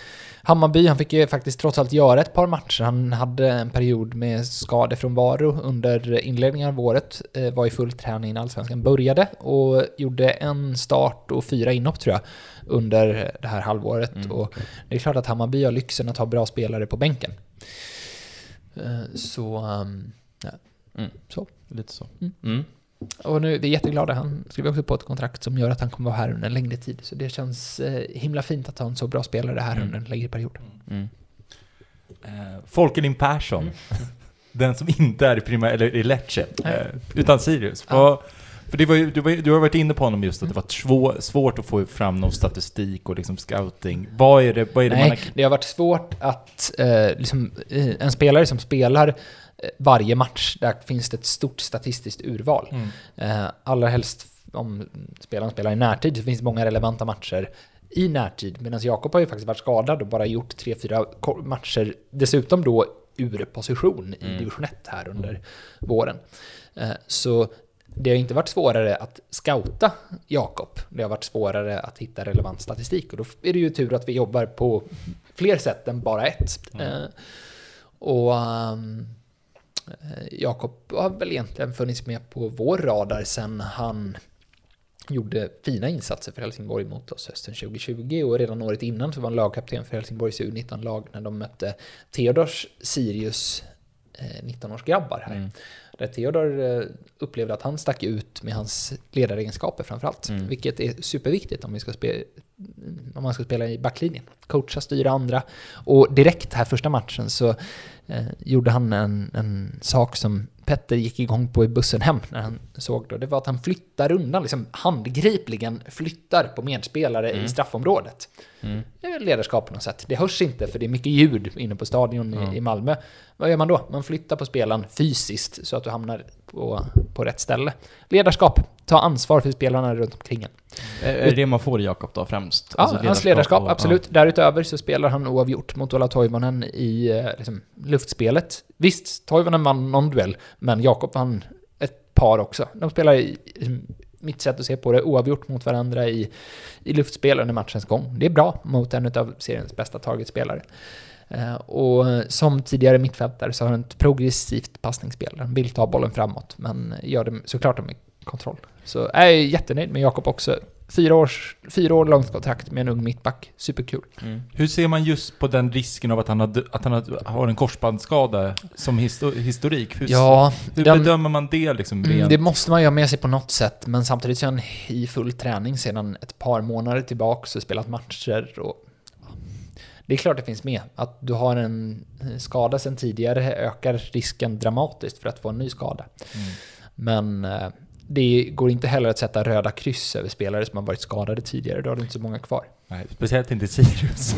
B: Hammarby. Han fick ju faktiskt trots allt göra ett par matcher. Han hade en period med skador från Varo under inledningen av året. Eh, var i full träning när Allsvenskan började och gjorde en start och fyra inhopp tror jag under det här halvåret.
C: Mm,
B: Och det är klart att Hammarby har lyxen att ha bra spelare på bänken. Eh, Så, ehm, ja.
C: Mm.
B: så.
C: Lite så.
B: Mm.
C: Mm.
B: Och nu, vi är jätteglada. Han skriver också på ett kontrakt som gör att han kommer vara här under en längre tid. Så det känns eh, himla fint att ha en så bra spelare här
C: Mm.
B: under en längre period.
C: Mm.
A: Eh, Folkelin Persson. Den som inte är i, prima, eller i Lecce, eh, utan Sirius. Vad- för det var ju, du, var, du har varit inne på honom just att det var svår, svårt att få fram någon statistik och liksom scouting. Vad är det, vad är det man
B: Nej,
A: har...
B: det har varit svårt att, eh, liksom, eh, en spelare som spelar eh, varje match, där finns det ett stort statistiskt urval.
A: Mm.
B: Eh, allra helst om spelaren spelar i närtid så finns det många relevanta matcher i närtid. Medan Jakob har ju faktiskt varit skadad och bara gjort tre, fyra matcher, dessutom då ur position i
C: Mm.
B: division 1 här under våren. Eh, så det har inte varit svårare att scouta Jakob. Det har varit svårare att hitta relevant statistik. Och då är det ju tur att vi jobbar på fler sätt än bara ett.
A: Mm.
B: Eh, och eh, Jakob har väl egentligen funnits med på vår radar sen han gjorde fina insatser för Helsingborg mot oss hösten 2020 och redan året innan så var han lagkapten för Helsingborgs U19-lag när de mötte Theodors Sirius eh, 19-årsgrabbar här.
C: Mm.
B: Där Theodor eh, upplevde att han stack ut med hans ledaregenskaper framförallt.
C: Mm.
B: Vilket är superviktigt om, vi ska spela, om man ska spela i backlinjen. Coacha, styra andra. Och direkt här första matchen så eh, gjorde han en, en sak som Petter gick igång på i bussen hem när han såg det. Det var att han flyttar undan, liksom handgripligen flyttar på medspelare
C: Mm.
B: i straffområdet.
C: Mm.
B: Det är väl ledarskap på något sätt. Det hörs inte för det är mycket ljud inne på stadion
C: Ja.
B: i, i Malmö. Vad gör man då? Man flyttar på spelaren fysiskt så att du hamnar på, på rätt ställe. Ledarskap. Ta ansvar för spelarna runt omkring en.
C: Är det man får i Jakob då främst?
B: Ja,
C: Alltså
B: hans ledarskap,
C: och-
B: absolut. Därutöver så spelar han oavgjort mot Ola Toivonen i eh, liksom, luftspelet. Visst, Toivonen vann någon duell, men Jakob vann ett par också. De spelar i, i mitt sätt att se på det, oavgjort mot varandra i, i luftspel under matchens gång. Det är bra mot en av seriens bästa targetspelare. Eh, och som tidigare mittfältare så har han ett progressivt passningsspel. Han vill ta bollen framåt, men gör det såklart med kontroll. Så jag är jättenöjd med Jakob också. Fyra, års, fyra år långt kontrakt med en ung mittback. Superkul.
C: Mm.
A: Hur ser man just på den risken av att han, har, att han har, har en korsbandsskada som histo, historik? Hur,
B: Ja,
A: hur
B: den-
A: bedömer man det liksom
B: Mm, det måste man ha med sig på något sätt, men samtidigt så är han i full träning sedan ett par månader tillbaka och spelat matcher och det är klart det finns med. Att du har en skada sedan tidigare ökar risken dramatiskt för att få en ny skada.
A: Mm.
B: Men eh, det går inte heller att sätta röda kryss över spelare som har varit skadade tidigare, då har du inte så många kvar.
A: Nej, speciellt inte Sirius.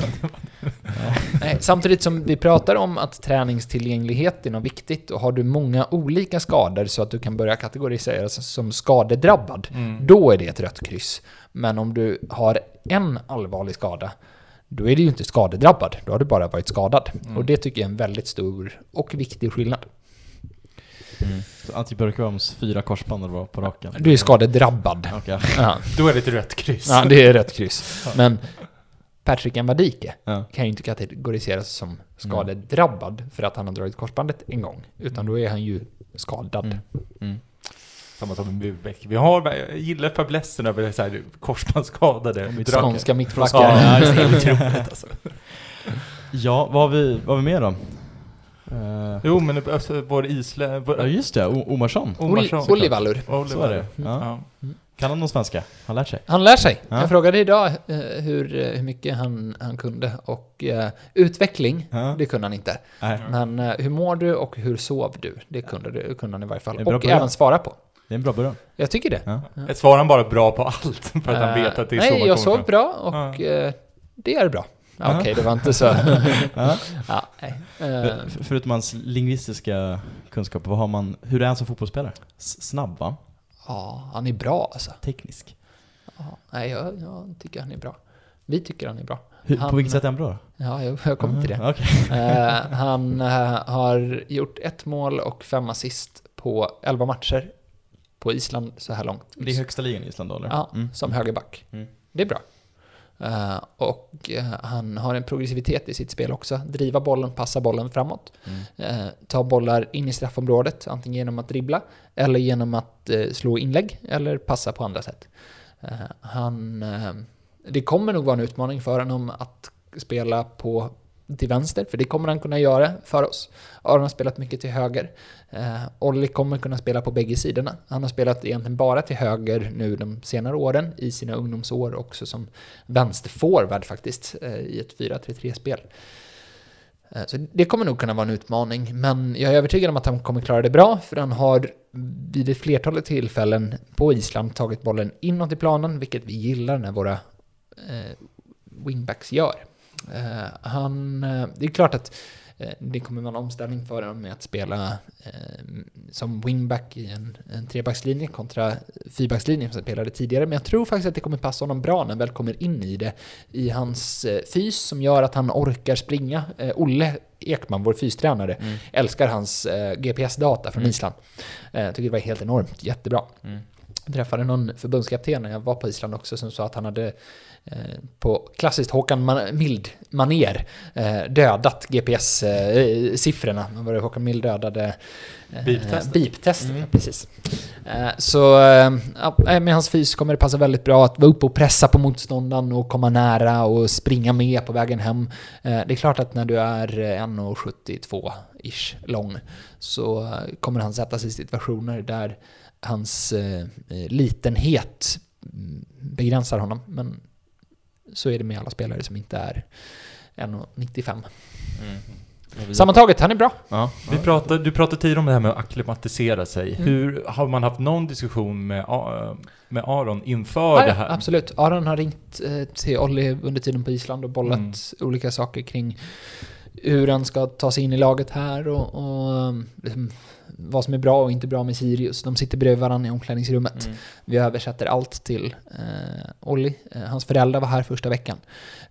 B: Nej, samtidigt som vi pratar om att träningstillgänglighet är något viktigt och har du många olika skador så att du kan börja kategoriseras som skadedrabbad,
A: Mm.
B: då är det ett rött kryss. Men om du har en allvarlig skada, då är du ju inte skadedrabbad, då har du bara varit skadad.
A: Mm.
B: Och det tycker jag är en väldigt stor och viktig skillnad.
C: Mm. Så Antibiotikums fyra korsband vad på raken?
B: Du är skadedrabbad.
C: Okej.
B: Ja,
A: Då är det ett rött kryss.
B: ja det är rött kryss. Men Patrick Mbadike
C: Ja.
B: kan ju inte kategoriseras som skadedrabbad för att han har dragit korsbandet en gång. Utan då är han ju skadad.
C: Mm. Mm.
A: Samma som med Murbeck. Vi har, jag gillar fäblessen över så här korsbandsskadade.
B: Skånska mittbackar.
A: Ja, det är otroligt alltså.
C: Ja, vad har vi, vad har vi mer då? Eh,
A: Jo, men alltså, vår islä...
C: ja
A: Vår,
C: just det, O- Omarsson.
A: Omarsson.
B: Ol- Olivallur.
C: Så är det. Ja.
A: Ja.
C: Kan han någon svenska? Han lärt sig?
B: Han lär sig.
C: Ja.
B: Jag frågade idag eh, hur, eh, hur mycket han, han kunde. Och eh, utveckling,
C: Ja.
B: det kunde han inte.
C: Nej,
B: Men hur mår du och hur sov du? Det kunde, det kunde han i varje fall. Och
C: början.
B: även svara på.
C: det är en bra början.
B: Jag tycker det.
C: Ja.
A: Jag svarar han bara bra på allt för att han vet att det är
B: Nej,
A: så man
B: jag sov bra och det är bra. Okej, det var inte så...
C: Ja.
B: Eh,
C: För- Förutom hans lingvistiska kunskaper, vad har man, hur är han som fotbollsspelare? Snabb va?
B: ja, han är bra alltså.
C: Teknisk.
B: Ja, nej, jag, jag tycker han är bra. Vi tycker han är bra.
C: Hur,
B: Han-
C: på vilket sätt är han bra?
B: Ja, jag, jag kommer till det.
C: Ah, okej.
B: Eh, han eh, har gjort ett mål och fem assist på 11 matcher på Island så här långt.
C: Det är högsta ligan i Island då eller?
B: Ja,
C: Mm.
B: som högerback.
C: Mm.
B: Det är bra. Eh, och eh, han har en progressivitet i sitt spel också. Driva bollen, passa bollen framåt.
C: Mm.
B: Eh, ta bollar in i straffområdet, antingen genom att dribbla eller genom att slå inlägg eller passa på andra sätt. Han, det kommer nog vara en utmaning för honom att spela på till vänster, för det kommer han kunna göra för oss. Aron har spelat mycket till höger. Eh, Olli kommer kunna spela på bägge sidorna. Han har spelat egentligen bara till höger nu de senare åren, i sina ungdomsår också som vänsterforward faktiskt, eh, i ett 4-3-3-spel. Eh, Så det kommer nog kunna vara en utmaning, men jag är övertygad om att han kommer klara det bra, för han har vid ett flertal tillfällen på Island tagit bollen inåt i planen, vilket vi gillar när våra eh, wingbacks gör. Eh, han, eh, det är klart att eh, det kommer vara en omställning för honom med att spela eh, som wingback i en, en trebackslinje kontra fyrbackslinjen som han spelade tidigare. Men jag tror faktiskt att det kommer passa honom bra när han väl kommer in i det. I hans eh, fys som gör att han orkar springa. Eh, Olle Ekman, vår fystränare,
C: Mm.
B: älskar hans GPS-data från
C: Mm.
B: Island. Tycker det var helt enormt, jättebra.
C: Mm.
B: Jag träffade någon förbundskapten när jag var på Island också som sa att han hade på klassiskt Håkan Man- Mild-manér eh, dödat GPS-siffrorna. Man var det Håkan Mild dödade eh,
A: Beep-testet.
B: beep-testet,
C: Mm.
B: precis. Eh, så eh, ja, med hans fys kommer det passa väldigt bra att vara uppe och pressa på motståndaren och komma nära och springa med på vägen hem. Eh, det är klart att när du är eh, 1,72-ish lång så eh, kommer han sätta sig i situationer där hans eh, eh, litenhet mm, begränsar honom. Men så är det med alla spelare som inte är 1,95.
C: Mm.
B: Sammantaget, han är bra.
C: Ja.
A: Vi pratade, du pratade tidigare om det här med att acklimatisera sig.
B: Mm.
A: Hur, har man haft någon diskussion med, med Aron inför
B: Ja,
A: det här?
B: absolut. Aron har ringt eh, till Olli under tiden på Island och bollat
A: Mm.
B: olika saker kring hur han ska ta sig in i laget här och, och um, liksom, vad som är bra och inte bra med Sirius. De sitter bredvid varandra i omklädningsrummet.
C: Mm.
B: Vi översätter allt till eh, Olli. Eh, hans föräldrar var här första veckan.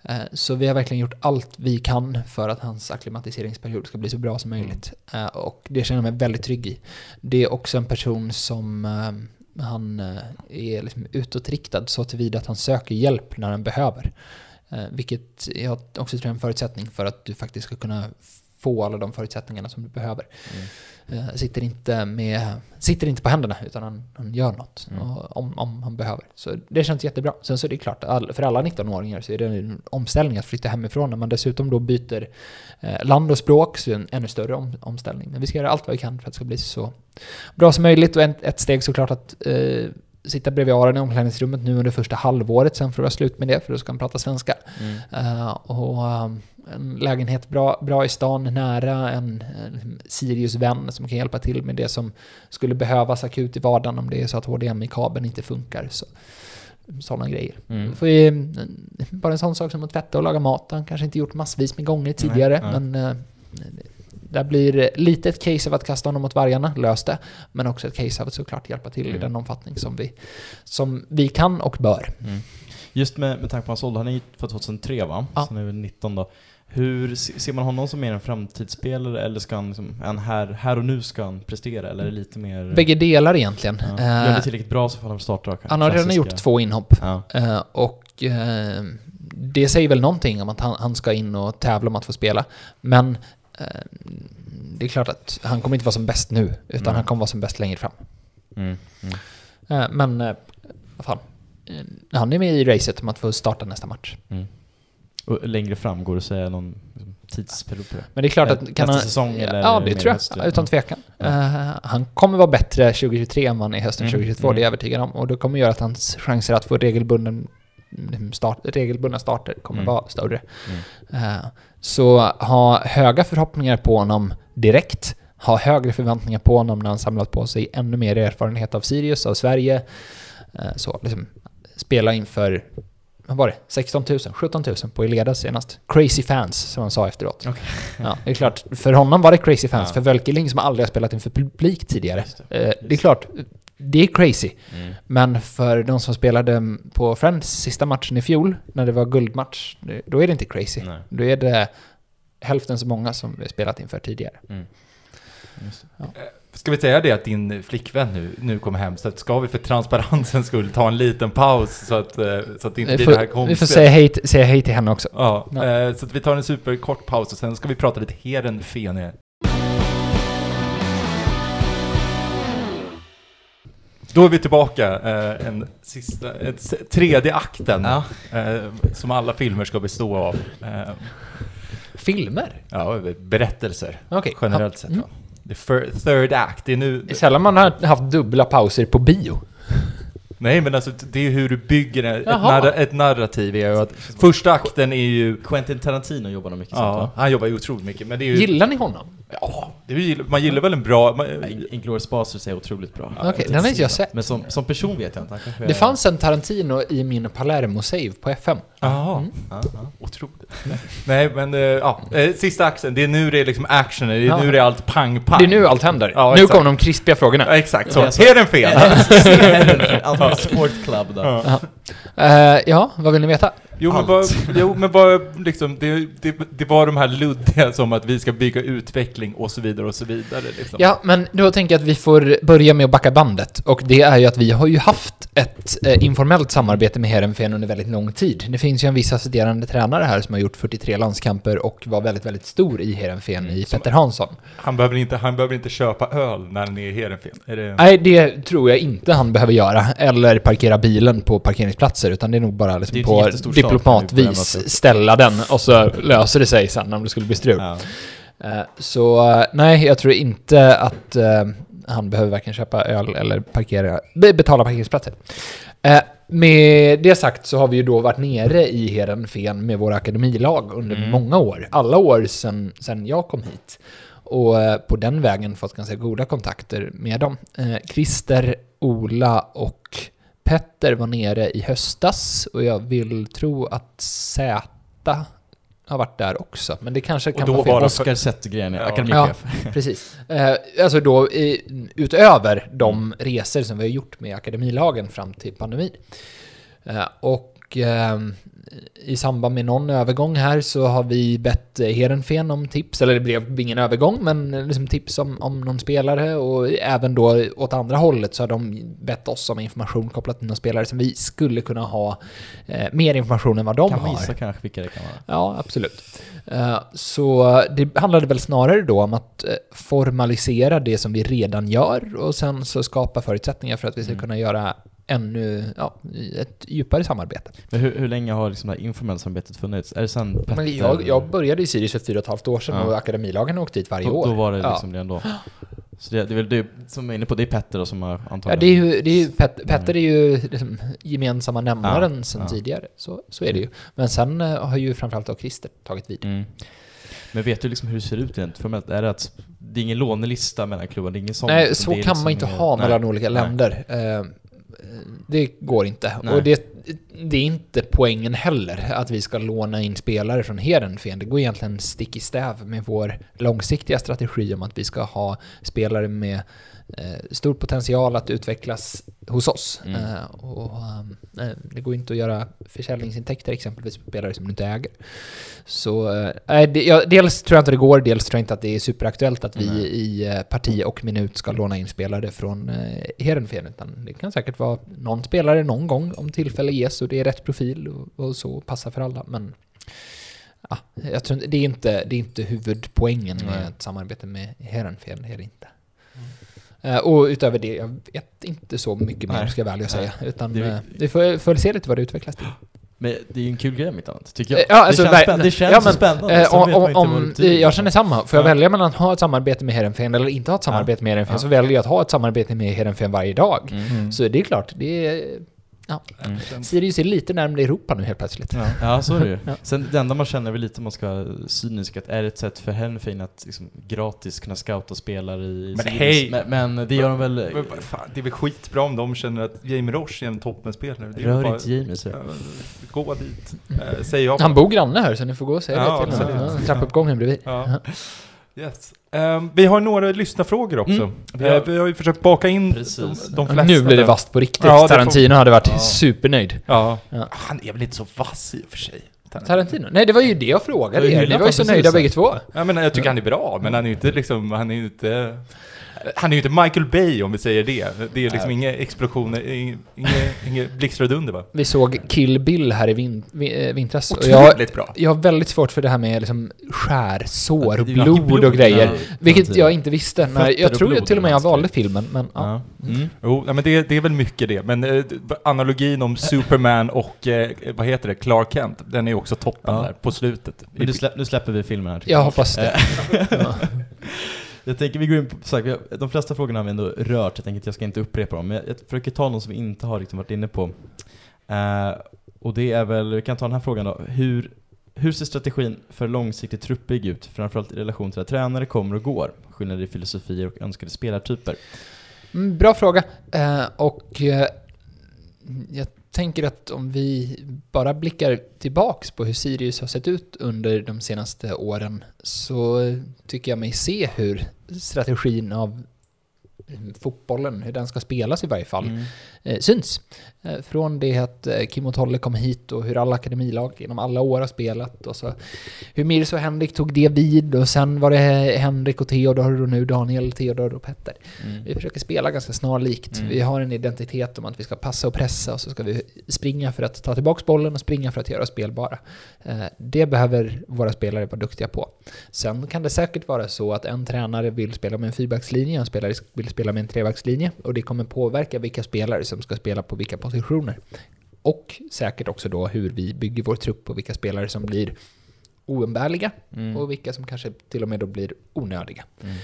B: Eh, så vi har verkligen gjort allt vi kan för att hans akklimatiseringsperiod ska bli så bra som möjligt. Eh, och det känner jag mig väldigt trygg i. Det är också en person som eh, han eh, är liksom utåtriktad så tillvida att han söker hjälp när han behöver. Eh, vilket jag också tror är en förutsättning för att du faktiskt ska kunna få alla de förutsättningarna som du behöver.
C: Mm.
B: Eh, sitter, inte med, sitter inte på händerna utan han, han gör något
C: Mm.
B: om, om han behöver. Så det känns jättebra. Sen så är det klart, all, för alla 19-åringar så är det en omställning att flytta hemifrån. När man dessutom då byter eh, land och språk så är det en ännu större om, omställning. Men vi ska göra allt vad vi kan för att det ska bli så bra som möjligt. Och ett, ett steg såklart att eh, sitta bredvid Aron i omklädningsrummet nu under första halvåret. Sen får det vara slut med det för då ska han prata svenska.
C: Mm.
B: Eh, och um, en lägenhet bra, bra i stan, nära en, en Sirius-vän som kan hjälpa till med det som skulle behövas akut i vardagen om det är så att HDMI-kabeln inte funkar. Så, sådana grejer.
C: Mm.
B: Får vi, mm, bara en sån sak som att tvätta och laga mat. Han kanske inte gjort massvis med gånger tidigare,
C: nej.
B: men eh, det blir lite ett case av att kasta honom mot vargarna, lös det. Men också ett case av att såklart hjälpa till i
C: Mm.
B: den omfattning som vi, som vi kan och bör.
C: Mm. Just med, med tanke på hans ålder, han är ju född 2003 va?
B: Ja.
C: Så han är väl 19 då. Hur, se- ser man honom som mer en framtidsspelare eller ska han liksom, han här, här och nu ska han prestera eller lite mer...
B: Bägge delar egentligen.
C: Ja. Gör
B: Eh,
C: det tillräckligt bra så får han starta.
B: Han har redan
C: Klassiska-
B: gjort två inhopp.
C: Ja.
B: Eh, och eh, det säger väl någonting om att han, han ska in och tävla om att få spela. Men det är klart att han kommer inte vara som bäst nu, utan
C: Nej.
B: han kommer vara som bäst längre fram.
C: Mm. Mm.
B: Eh, men, eh, vad fan. Eh, Han är med i racet om att få starta nästa match.
C: Mm. Och längre fram, går det att säga någon liksom, tidsperiod på det?
B: Men det är klart
C: Eh,
B: att...
C: nästa
B: han,
C: säsong eller
B: Ja, det tror jag.
C: höst,
B: utan
C: Ja.
B: tvekan.
C: Ja.
B: Eh, han kommer vara bättre 2023 än vad han är hösten
C: Mm,
B: 2022,
C: mm.
B: det är jag övertygad om. Och det kommer göra att hans chanser att få regelbunden start, regelbundna starter kommer
C: Mm.
B: vara större.
C: Mm.
B: Eh, Så ha höga förhoppningar på honom direkt. Ha högre förväntningar på honom när han samlat på sig ännu mer erfarenhet av Sirius, av Sverige. Eh, Så liksom spela inför, vad var det? 16 000, 17 000 på Eleda senast. Crazy fans, som han sa efteråt.
C: Okej.
B: Ja, det är klart, för honom var det crazy fans.
C: Ja.
B: För Völkeling som aldrig har spelat inför publik tidigare.
C: Just det.
B: Eh, Det är klart, det är crazy.
C: Mm.
B: Men för de som spelade på Friends sista matchen i fjol, när det var guldmatch, då är det inte crazy.
C: Nej.
B: Då är det hälften så många som vi spelat inför tidigare.
C: Mm. Just det.
A: Ska vi säga det att din flickvän nu, nu kommer hem, så att ska vi för transparensens skull ta en liten paus så att, eh, så att det inte
B: Vi
A: blir det här konstiga?
B: vi får säga, hej, säga hej till henne också.
A: Ja,
B: Ja.
A: eh, så att vi tar en superkort paus och sen ska vi prata lite Heerenveen. Då är vi tillbaka, eh, en sista, ett, tredje akten,
C: Ja.
A: eh, som alla filmer ska bestå av. Eh,
B: Filmer?
A: ja, berättelser,
B: Okej.
A: generellt sett. Va? The third act, det är nu...
B: Det är sällan man har haft dubbla pauser på bio.
A: Nej, men alltså det är hur du bygger ett, narra- ett narrativ. Är ju att första akten är ju...
C: Quentin Tarantino jobbar nog mycket sånt
A: Ja,
C: va?
A: han jobbar ju otroligt mycket, men det är ju...
B: Gillar ni honom?
A: Ja, ju, man gillar väl en bra... Man,
C: Inglourious Basterds är otroligt bra.
B: Okej, den har inte jag sett.
C: Men som, som person vet jag inte.
B: Det
C: är-
B: fanns en Tarantino i min Palermo-save på FM.
A: Jaha,
B: Mm.
A: Otroligt. Nej, men eh, ja, eh, sista axeln, det är nu det är liksom action, det är
B: Ja.
A: nu det är allt pang-pang.
B: Det är nu allt händer.
A: Ja,
B: nu kommer de krispiga frågorna.
A: Ja, exakt så.
C: Så-
A: Heerenveen!
C: Antingen sportklubb där.
A: Ja.
B: Eh, ja, vad vill ni veta?
A: Jo, men bara, jo, men bara liksom, det, det, det var de här luddiga som att vi ska bygga utveckling och så vidare och så vidare. Liksom.
B: Ja, men då tänker jag att vi får börja med att backa bandet. Och det är ju att vi har ju haft ett eh, informellt samarbete med Heerenveen under väldigt lång tid. Det finns ju en viss assisterande tränare här som har gjort 43 landskamper och var väldigt, väldigt stor i Heerenveen i Petter Hansson.
A: Han, behöver inte, han behöver inte köpa öl när han är i Heerenveen. Det...
B: Nej, det tror jag inte han behöver göra. Eller parkera bilen på parkeringsplatser, utan det är nog bara liksom
C: Det
B: på diplomatvis ställa den och så löser det sig sen om det skulle bli strul.
C: Ja.
B: Eh, Så eh, nej, jag tror inte att eh, han behöver varken köpa öl eller parkera, be- betala parkeringsplatser. Med det sagt så har vi ju då varit nere i Heerenveen med våra akademilag under
C: Mm.
B: många år. Alla år sedan, sedan jag kom hit. Och på den vägen fått ganska goda kontakter med dem. Christer, Ola och Petter var nere i höstas och jag vill tro att Zäta har varit där också. Men det kanske
A: Och
B: kan
A: då
B: vara fel.
A: var
C: Oskar Zettergren,
A: Ja.
C: akademichef.
B: Precis. Eh, alltså då i, utöver de resor som vi har gjort med akademilagen fram till pandemin. Eh, och ehm, i samband med någon övergång här så har vi bett Heerenveen om tips, eller det blev ingen övergång, men eh, liksom tips om, om någon spelare och även då åt andra hållet så har de bett oss om information kopplat till någon spelare som vi skulle kunna ha eh, mer information än vad de
C: Kan
B: har.
C: gissa kanske vilka det kan vara?
B: Ja, absolut. Eh, Så det handlade väl snarare då om att formalisera det som vi redan gör och sen så skapa förutsättningar för att vi ska
C: Mm.
B: kunna göra ännu ja, ett djupare samarbete.
C: Men hur, hur länge har liksom det här informella samarbetet funnits? Är det sen Petter?
B: Men jag, jag började i Sirius för fyra och ett halvt år sedan
C: Ja.
B: och akademilagen har åkt dit varje
C: då,
B: år.
C: då var det
B: Ja.
C: liksom det ändå. Så det, det är väl det som är inne på, det är Petter då som har
B: Ja,
C: antagligen...
B: det är ju, det är ju Pet, Petter är ju liksom gemensamma nämnaren
C: Ja,
B: sedan
C: ja.
B: tidigare. Så, så är det ju. Men sen eh, har ju framförallt då Christer tagit vid.
C: Mm. Men vet du liksom hur det ser ut rent formellt? Är det att det är ingen lånelista mellan klubbar? Det är ingen sån?
B: Nej,
C: utan
B: så kan
C: liksom
B: man inte ha
C: nej.
B: mellan olika
C: Nej.
B: länder. Eh, Det går inte.
C: Nej.
B: Och det, det är inte poängen heller, att vi ska låna in spelare från Heerenveen. Det går egentligen stick i stäv med vår långsiktiga strategi om att vi ska ha spelare med eh, stor potential att utvecklas hos oss.
C: Mm.
B: Eh, och, eh, det går inte att göra försäljningsintäkter exempelvis på spelare som du inte äger. Så eh, det, ja, dels tror jag inte det går, dels tror jag inte att det är superaktuellt att vi
C: Nej.
B: i eh, parti och minut ska låna in spelare från eh, Heerenveen, utan det kan säkert vara någon spelare någon gång om tillfälle ges och det är rätt profil och, och så passar för alla. Men ja, jag tror inte, det, är inte, det är inte huvudpoängen med ett samarbete med det är det inte. Eh, och utöver det, jag vet inte så mycket mer ska jag väl säga. Utan
C: Det
B: eh, vi får, får se lite vad det utvecklas till.
C: Men det är ju en kul grej mitt annat, tycker jag.
B: Eh, Ja, alltså,
C: det känns, spänn- det känns
B: ja, men,
C: spännande.
B: Eh, om, om,
C: inte
B: om, jag känner samma. Får jag
C: Ja.
B: välja mellan att ha ett samarbete med Heerenveen eller inte ha ett samarbete med Heerenveen
C: Ja.
B: så väljer jag att ha ett samarbete med Heerenveen varje dag.
C: Mm.
B: Så det är klart, det är... Ja.
C: Mm.
B: Sirius är lite närmare Europa nu helt plötsligt.
A: Ja.
C: Ja, så är det ju.
B: Ja.
C: Sen det enda man känner väl lite om man ska vara cynisk, att är det ett sätt för Hennefin att liksom, gratis kunna scouta spelare i
A: Men
C: Sirius?
A: hej!
C: Men, men det gör de väl...
A: Men vad fan, det är väl skitbra om de känner att Jamie Roche är en toppenspelare. Det är
C: Rör
A: bara-
C: inte Jamie så.
A: Ja, Gå dit, eh, säger jag.
B: Han bor granne här så ni får gå och säga
A: Ja,
B: det till honom. Trappuppgången bredvid.
A: Ja. Yes. Ehm, vi har några lyssnarfrågor också.
C: Mm.
A: Vi, har, vi har ju försökt baka in de,
C: Precis.
A: de flesta.
B: nu blir det vasst på riktigt.
A: Ja, det får-
B: Tarantino hade varit
A: Ja.
B: supernöjd.
A: Ja.
B: Ja.
A: Han är väl inte så vass i och för sig.
B: Tarantino? Nej, det var ju det jag frågade
C: Jag
B: er. Ni var ju så nöjda bägge två.
A: Jag menar, jag tycker han är bra, men han är ju inte liksom, han är ju inte... Han är ju inte Michael Bay om vi säger det. Det är liksom inga explosioner, inget, blixtar och dunder va?
B: Vi såg Kill Bill här i vin, eh, vintras. Och jag,
A: Otroligt bra.
B: jag har väldigt svårt för det här med liksom skärsår och blod och grejer.
C: ja,
B: Vilket jag inte visste. När, jag tror jag
C: blod
B: till och med jag valde filmen, men ja.
C: Ja. Mm.
A: Jo, ja, men det, det är väl mycket det. Men eh, analogin om Superman och, eh, vad heter det, Clark Kent, den är ju också toppen
C: Ja.
A: där på slutet.
C: Men nu, slä, nu släpper vi filmen här. tycker
B: Jag hoppas det.
C: Jag tänker vi går in på, så här, de flesta frågorna har vi ändå rört, jag tänker att jag ska inte upprepa dem. Men jag, jag försöker ta någon som vi inte har liksom varit inne på. Uh, och det är väl, vi kan ta den här frågan då. Hur, hur ser strategin för långsiktig truppbygg ut? Framförallt i relation till att tränare kommer och går. Skillnader i filosofier och önskade spelartyper.
B: Mm, bra fråga. Uh, och uh, jag tänker att om vi bara blickar tillbaks på hur Sirius har sett ut under de senaste åren så tycker jag mig se hur strategin av fotbollen, hur den ska spelas i varje fall,
C: Mm.
B: eh, syns. Eh, från det att eh, Kim och Tolle kom hit och hur alla akademilag genom alla år har spelat och så hur Mirs och Henrik tog det vid och sen var det Henrik och Theodor och nu Daniel, Theodor och Petter.
C: Mm.
B: Vi försöker spela ganska snarlikt.
C: Mm.
B: Vi har en identitet om att vi ska passa och pressa och så ska vi springa för att ta tillbaka bollen och springa för att göra oss spelbara. Det behöver våra spelare vara duktiga på. Sen kan det säkert vara så att en tränare vill spela med en fyrbackslinje och en spelare vill spela med en trebackslinje och det kommer påverka vilka spelare som ska spela på vilka positioner. Och säkert också då hur vi bygger vår trupp och vilka spelare som blir oumbärliga
C: Mm.
B: och vilka som kanske till och med då blir onödiga.
C: Mm.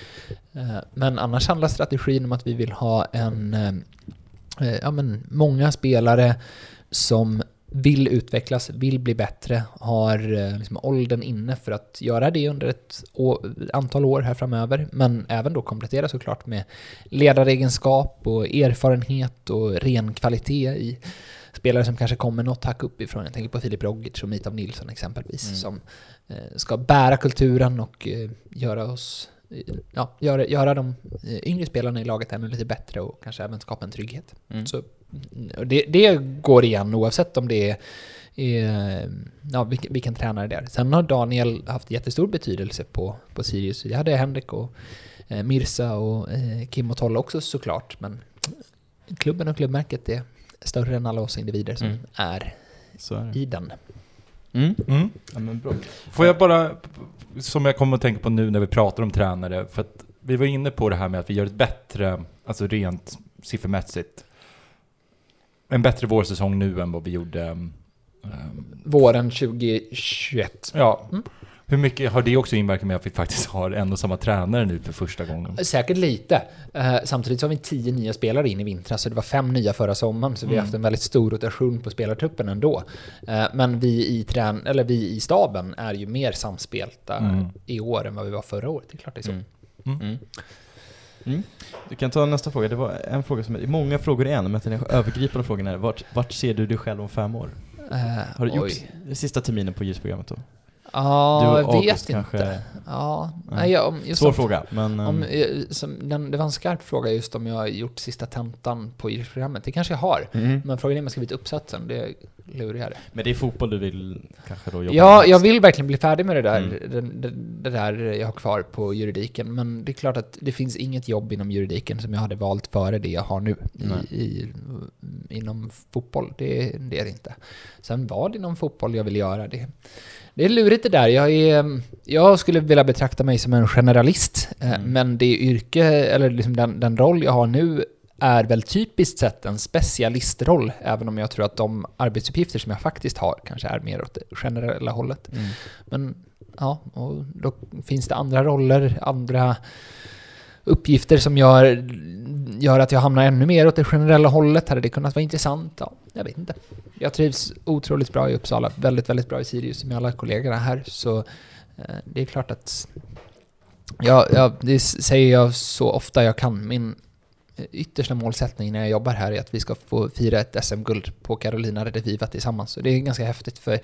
B: Eh, Men annars handlar strategin om att vi vill ha en, eh, eh, ja men många spelare som vill utvecklas, vill bli bättre, har eh, liksom åldern inne för att göra det under ett antal år här framöver. Men även då komplettera såklart med ledaregenskap och erfarenhet och ren kvalitet i spelare som kanske kommer något hack uppifrån. Jag tänker på Filip Rogic och Mitav Nilsson exempelvis
C: Mm.
B: som eh, ska bära kulturen och eh, göra oss Ja, göra, göra de yngre spelarna i laget ännu lite bättre och kanske även skapa en trygghet.
C: Mm.
B: Så, det, det går igen oavsett om det är, är ja, vilken, vilken tränare det är. Sen har Daniel haft jättestor betydelse på, på Sirius. Det hade Henrik och eh, Mirsa och eh, Kim och Tolle också såklart. Men klubben och klubbmärket är större än alla oss individer som
C: Mm.
B: är
C: Så är det.
B: i den.
C: Mm.
A: Mm.
C: Ja, men bra.
A: Får jag bara, som jag kommer att tänka på nu när vi pratar om tränare, för att vi var inne på det här med att vi gör ett bättre, alltså rent siffermässigt, en bättre vårsäsong nu än vad vi gjorde ehm,
B: Våren 2021.
A: Ja.
B: Mm.
A: Hur mycket har det också inverkat med att vi faktiskt har en och samma tränare nu för första gången?
B: Säkert lite. Eh, samtidigt så har vi tio nya spelare in i vintras, så det var fem nya förra sommaren, så vi har
A: Mm.
B: haft en väldigt stor rotation på spelartruppen ändå. Eh, men vi i, trän eller vi i staben är ju mer samspelta
A: Mm.
B: i år än vad vi var förra året. Det är klart det är så.
C: Mm.
A: Mm.
C: Mm. Mm. Du kan ta nästa fråga. Det var en fråga som är, många frågor i en, men den övergripande frågan är vart, vart ser du dig själv om fem år?
B: Eh,
C: Har du gjort
B: oj.
C: sista terminen på ljusprogrammet då?
B: Ja,
C: och
B: jag vet
C: August
B: inte.
C: kanske-
B: Ja,
C: Ja.
B: nej, jag, om, just
C: Svår
B: om,
C: fråga, men...
B: Om,
C: ehm,
B: eh, som, den, det var en skarp fråga just om jag har gjort sista tentan på idrottsprogrammet. Det kanske jag har.
C: mhm.
B: Men frågan är om jag skrivit uppsatsen. Det är lurigare.
C: Men det är fotboll du vill kanske då jobba
B: Ja,
C: med?
B: jag vill verkligen bli färdig med det där,
C: Mm.
B: den, det, det där jag har kvar på juridiken. Men det är klart att det finns inget jobb inom juridiken som jag hade valt före det jag har nu i, i, inom fotboll. Det, det är det inte. Sen vad inom fotboll jag vill göra, det, det är lurigt det där. Jag, är, jag skulle vilja betrakta mig som en generalist, eh,
C: Mm.
B: men det yrke, eller liksom den, den roll jag har nu är väl typiskt sett en specialistroll, även om jag tror att de arbetsuppgifter som jag faktiskt har kanske är mer åt det generella hållet.
C: Mm.
B: Men ja, och då finns det andra roller, andra uppgifter som gör, gör att jag hamnar ännu mer åt det generella hållet. Hade det kunnat vara intressant? Ja, jag vet inte. Jag trivs otroligt bra i Uppsala, väldigt, väldigt bra i Sirius med alla kollegorna här. Så eh, det är klart att Ja, ja, det säger jag så ofta jag kan. Min, yttersta målsättning när jag jobbar här är att vi ska få fira ett SM-guld på Carolina Rediviva tillsammans. Så det är ganska häftigt för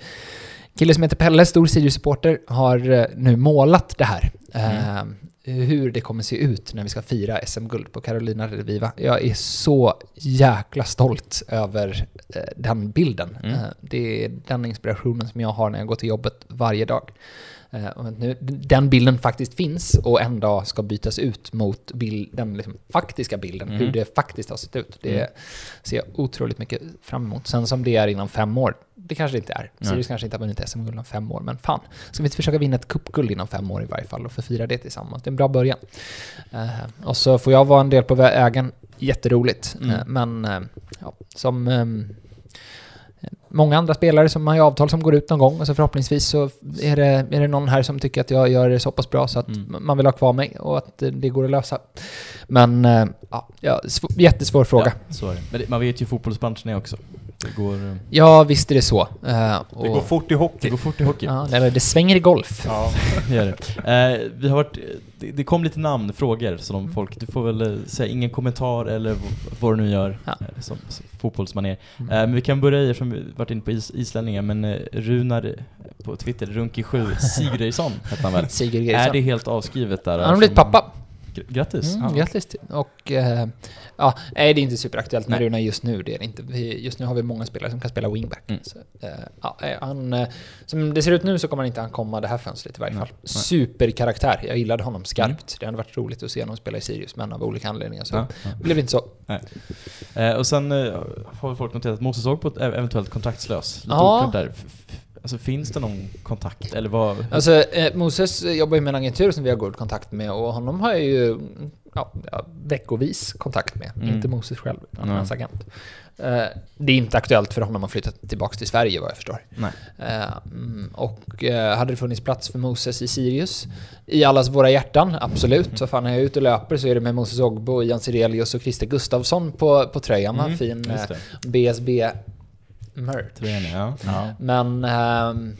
B: kille som heter Pelle, stor Sirius-supporter, har eh, nu målat det här. Eh, hur det kommer se ut när vi ska fira SM-guld på Carolina Rediviva. Jag är så jäkla stolt över eh, den bilden.
C: Mm.
B: Eh, det är den inspirationen som jag har när jag går till jobbet varje dag. Eh, nu, den bilden faktiskt finns och en dag ska bytas ut mot bild, den liksom faktiska bilden,
C: Mm.
B: hur det faktiskt har sett ut. Det
C: Mm.
B: ser jag otroligt mycket fram emot. Sen som det är inom fem år, det kanske det inte är.
C: Nej.
B: Sirius kanske inte har vunnit SM-guld inom fem år, men fan. Ska vi inte försöka vinna ett cupguld inom fem år i varje fall och få fira det tillsammans? Det är en bra början. Eh, och så får jag vara en del på vägen, jätteroligt.
C: Mm.
B: Eh, men eh, ja, som ehm, många andra spelare som har ju avtal som går ut någon gång och så förhoppningsvis så är det, är det någon här som tycker att jag gör det så pass bra så att
C: Mm.
B: man vill ha kvar mig och att det går att lösa. Men eh, ja, ja sv- jättesvår fråga.
C: Ja, så är det. Men det, man vet ju fotbollsbranschen är också. Det går, eh,
B: Ja, visst är det så. Och,
A: Det går fort i
C: det
A: hockey.
C: går fort i hockey.
B: Ja, eller det svänger i golf.
A: Ja.
C: Det gör det. Eh, vi har varit, det, det kom lite namn, frågor, så de folk, du får väl eh, säga ingen kommentar eller vad du nu gör
B: Ja.
C: eh, som, som fotbollsmanér.
B: Mm.
C: Eh, men vi kan börja eftersom vi varit inne på is, islänningar, men eh, Runar eh, på Twitter, Runki7 Sigurdsson hette han väl?
B: Sigurd
C: Är det helt avskrivet där?
B: Han har blivit pappa.
C: Gr- Grattis!
B: Mm,
C: Ja.
B: Grattis till. Och eh, ja, nej, det är inte superaktuellt med. Runa just nu. Det är det inte. Vi, just nu har vi många spelare som kan spela wingback.
C: Mm.
B: Så, eh, ja, eh, han, som det ser ut nu så kommer han inte han komma det här fönstret i varje fall.
C: nej. Mm.
B: Superkaraktär. Jag gillade honom skarpt. Det hade varit roligt att se honom spela i Sirius, men av olika anledningar så
C: Ja, ja.
B: blev det inte så.
C: Eh, och sen eh, har folk noterat att Moses Ogbo är eventuellt kontraktlös. Lite
B: Ja.
C: oklart där. Alltså finns det någon kontakt? Eller vad?
B: Alltså, eh, Moses jobbar ju med en agentur som vi har god kontakt med och honom har jag ju ja, veckovis kontakt med.
C: Mm.
B: Inte Moses själv, utan
C: Nej.
B: hans agent. Eh, det är inte aktuellt för honom att flytta tillbaka till Sverige vad jag förstår. Eh, mm, och eh, hade det funnits plats för Moses i Sirius? I allas våra hjärtan, absolut. Så fan, när jag är ute och löper så är det med Moses Ogbo, Ian Sirelius och Christer Gustafsson på, på tröjan.
C: Mm,
B: Fin
C: just
B: BSB-merch.
C: Tränare, ja. ja.
B: Men ehm,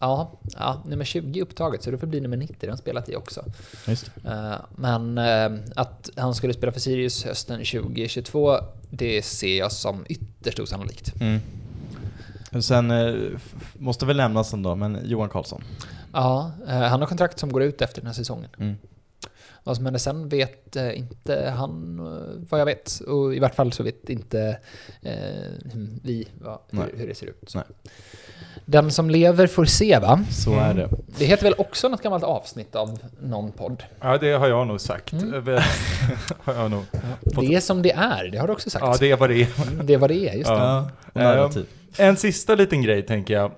B: ja, ja, nummer 20 är upptaget så det får bli nummer 90 den har spelat i också. Eh, men eh, att han skulle spela för Sirius hösten 2022, det ser jag som ytterst osannolikt.
C: Mm. Och Sen eh, måste väl nämnas ändå, men Johan Karlsson.
B: Ja, eh, han har kontrakt som går ut efter den här säsongen.
C: Mm.
B: Vad som händer sen vet eh, inte han eh, vad jag vet. Och i vart fall så vet inte eh, vi vad, hur, hur det ser ut.
C: Nej.
B: Den som lever får se va?
C: Så är det.
B: Det heter väl också något gammalt avsnitt av någon podd?
A: ja, det har jag nog sagt.
B: Mm.
A: Det har jag nog.
B: Det är som det är, det har du också sagt.
A: Ja, det är vad det är.
B: Mm, det är vad det är, just det.
C: Ja, narrativ.
A: En sista liten grej tänker jag.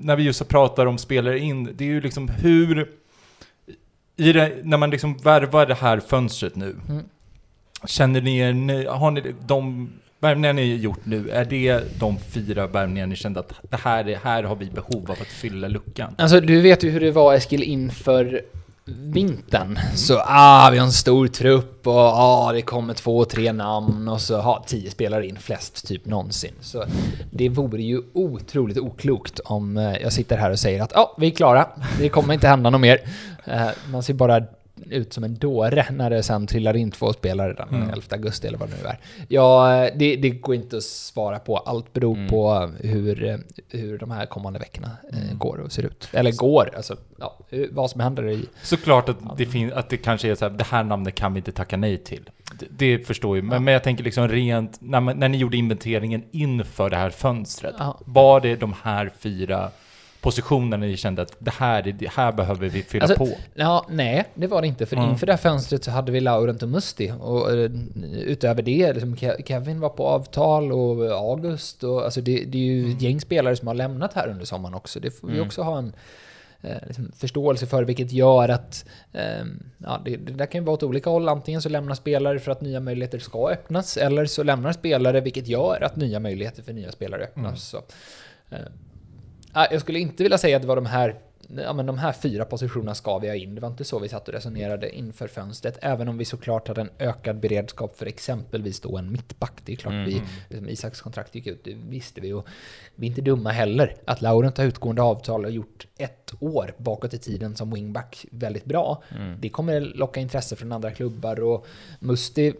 A: När vi just pratar om spelare in, det är ju liksom hur... Det, när man liksom värvar det här fönstret nu,
B: Mm.
A: känner ni er Har ni de värvningar ni gjort nu, är det de fyra värvningar ni kände att det här, är, här har vi behov av att fylla luckan?
B: Alltså, du vet ju hur det var Eskil inför vintern. Så ah, vi har en stor trupp och ah, det kommer två, tre namn och så har tio spelare in, flest typ någonsin. Så det vore ju otroligt oklokt om eh, jag sitter här och säger att ja, ah, vi är klara, det kommer inte hända något mer. Eh, man ser bara ut som en dåre när det sen trillar in två spelare den
C: Mm.
B: 11 augusti eller vad det nu är. Ja, det, det går inte att svara på. Allt beror
C: Mm.
B: på hur, hur de här kommande veckorna eh,
C: Mm.
B: går och ser ut. Eller går, alltså ja, vad som händer i...
A: Såklart att det, fin- att det kanske är så här, det här namnet kan vi inte tacka nej till. Det, det förstår jag, men,
B: Ja.
A: men jag tänker liksom rent, när, man, när ni gjorde inventeringen inför det här fönstret,
B: Ja.
A: var det de här fyra positionerna ni kände att det här, är- det här behöver vi fylla
B: Alltså,
A: på?
B: Ja, nej, det var det inte. För
A: Mm.
B: inför det här fönstret så hade vi Laurent och Musti. Och eh, utöver det, liksom, Ke- Kevin var på avtal och August. Och, alltså det, det är ju ett gäng spelare som har lämnat här under sommaren också. Det får vi
C: Mm.
B: också ha en eh, liksom, förståelse för, vilket gör att ehm, ja, det, det där kan ju vara åt olika håll. Antingen så lämnar spelare för att nya möjligheter ska öppnas, eller så lämnar spelare vilket gör att nya möjligheter för nya spelare öppnas.
A: Mm.
B: Så, eh, jag skulle inte vilja säga att det var de här Ja, men de här fyra positionerna ska vi ha in. Det var inte så vi satt och resonerade inför fönstret. Även om vi såklart hade en ökad beredskap för exempelvis då en mittback. Det är klart
C: Mm.
B: vi, liksom Isaks kontrakt gick ut, det visste vi. Och vi är inte dumma heller. Att Laurent har utgående avtal och gjort ett år bakåt i tiden som wingback väldigt bra.
C: Mm.
B: Det kommer locka intresse från andra klubbar och Musti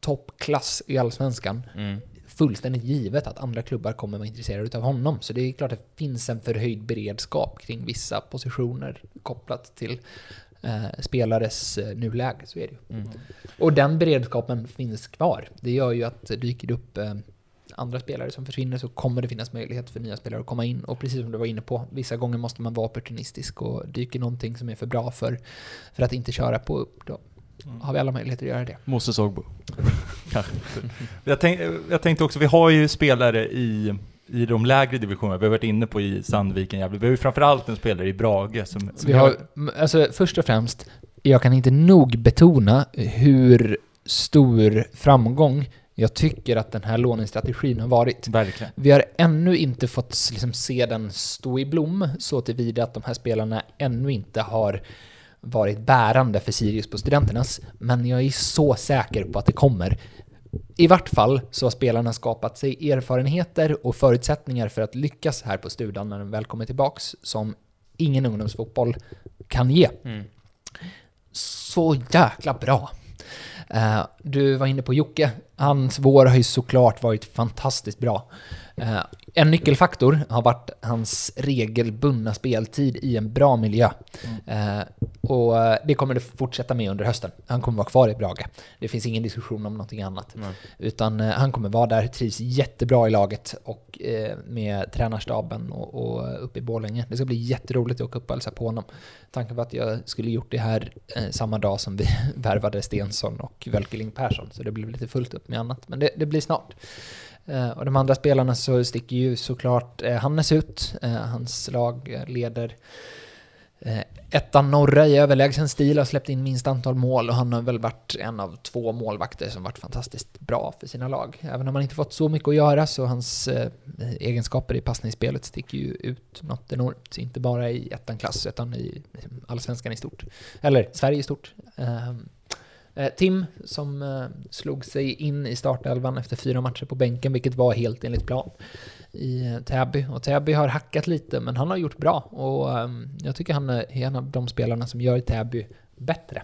B: toppklass i Allsvenskan,
C: Mm.
B: Fullständigt givet att andra klubbar kommer vara intresserade av honom. Så det är klart att det finns en förhöjd beredskap kring vissa positioner kopplat till eh, spelares eh, nuläge. Så är det ju.
C: Mm.
B: Och den beredskapen finns kvar. Det gör ju att dyker det upp eh, andra spelare som försvinner så kommer det finnas möjlighet för nya spelare att komma in. Och precis som du var inne på, vissa gånger måste man vara opportunistisk och dyker någonting som är för bra för, för att inte köra på upp, då har vi alla möjligheter att göra det.
C: Moses Ogbo. Kanske.
A: Jag, tänk, jag tänkte också, vi har ju spelare i, i de lägre divisionerna, vi har varit inne på i Sandviken, Gävle. Vi har ju framförallt en spelare i Brage som... som
B: Vi har, alltså först och främst, jag kan inte nog betona hur stor framgång jag tycker att den här lånestrategin har varit.
A: Verkligen.
B: Vi har ännu inte fått liksom se den stå i blom så tillvida att de här spelarna ännu inte har varit bärande för Sirius på Studenternas, men jag är så säker på att det kommer. I vart fall så har spelarna skapat sig erfarenheter och förutsättningar för att lyckas här på Studan när de väl kommer tillbaks som ingen ungdomsfotboll kan ge.
C: Mm.
B: Så jäkla bra! Eh, du var inne på Jocke. Hans vår har ju såklart varit fantastiskt bra. Eh, en nyckelfaktor har varit hans regelbundna speltid i en bra miljö. Eh, och eh, det kommer det fortsätta med under hösten. Han kommer vara kvar i Brage. Det finns ingen diskussion om någonting annat.
C: Nej.
B: Utan eh, han kommer vara där, trivs jättebra i laget och eh, med tränarstaben och, och uppe i Borlänge. Det ska bli jätteroligt att åka upp och hälsa på honom. Tanken var att jag skulle gjort det här eh, samma dag som vi värvade Stensson och Völkeling Persson, så det blev lite fullt upp med annat. Men det, det blir snart. Eh, och de andra spelarna så sticker ju såklart eh, Hannes ut. Eh, hans lag eh, leder eh, ettan norra i överlägsen stil, har släppt in minst antal mål och han har väl varit en av två målvakter som varit fantastiskt bra för sina lag. Även om han inte fått så mycket att göra så hans eh, egenskaper i passningsspelet sticker ju ut något enormt. Inte bara i ettan-klass utan i allsvenskan i stort. Eller Sverige i stort. Ehm, Eh, Tim som eh, slog sig in i startelvan efter fyra matcher på bänken, vilket var helt enligt plan i eh, Täby. Och Täby har hackat lite, men han har gjort bra. Och ehm, jag tycker han är en av de spelarna som gör Täby bättre.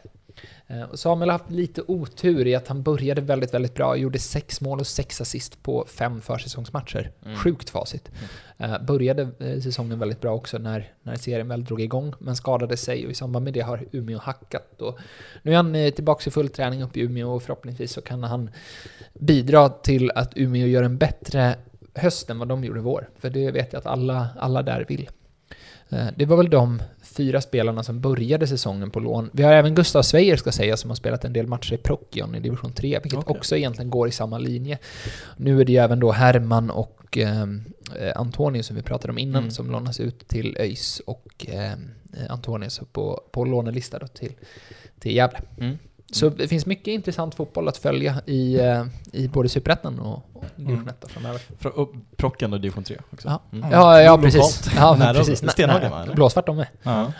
B: Eh, och Samuel har haft lite otur i att han började väldigt, väldigt bra. Gjorde sex mål och sex assist på fem försäsongsmatcher.
C: Mm.
B: Sjukt facit. Eh, började eh, säsongen väldigt bra också när, när serien väl drog igång, men skadade sig och i samband med det har Umeå hackat. Och nu är han tillbaka i full träning uppe i Umeå och förhoppningsvis så kan han bidra till att Umeå gör en bättre höst än vad de gjorde i vår. För det vet jag att alla, alla där vill. Det var väl de fyra spelarna som började säsongen på lån. Vi har även Gustav Sveijer ska säga som har spelat en del matcher i Procyon i division 3, vilket
C: Okej.
B: också egentligen går i samma linje. Nu är det ju även då Herman och ehm, eh, Antonius som vi pratade om innan
C: Mm.
B: som lånas ut till ÖIS och ehm, eh, Antonius på, på lånelista då till, till Gävle.
C: Mm.
B: Så det finns mycket intressant fotboll att följa i, eh, i både Superettan och, och division 1 framöver.
C: Fra- och Procken och division 3 också.
B: Ja.
C: Mm.
B: Ja, ja
C: Lokalt.
B: precis. Ja,
C: Nära
B: precis.
C: Stenhagen, va?
B: Blåsvart de med.
A: Ja.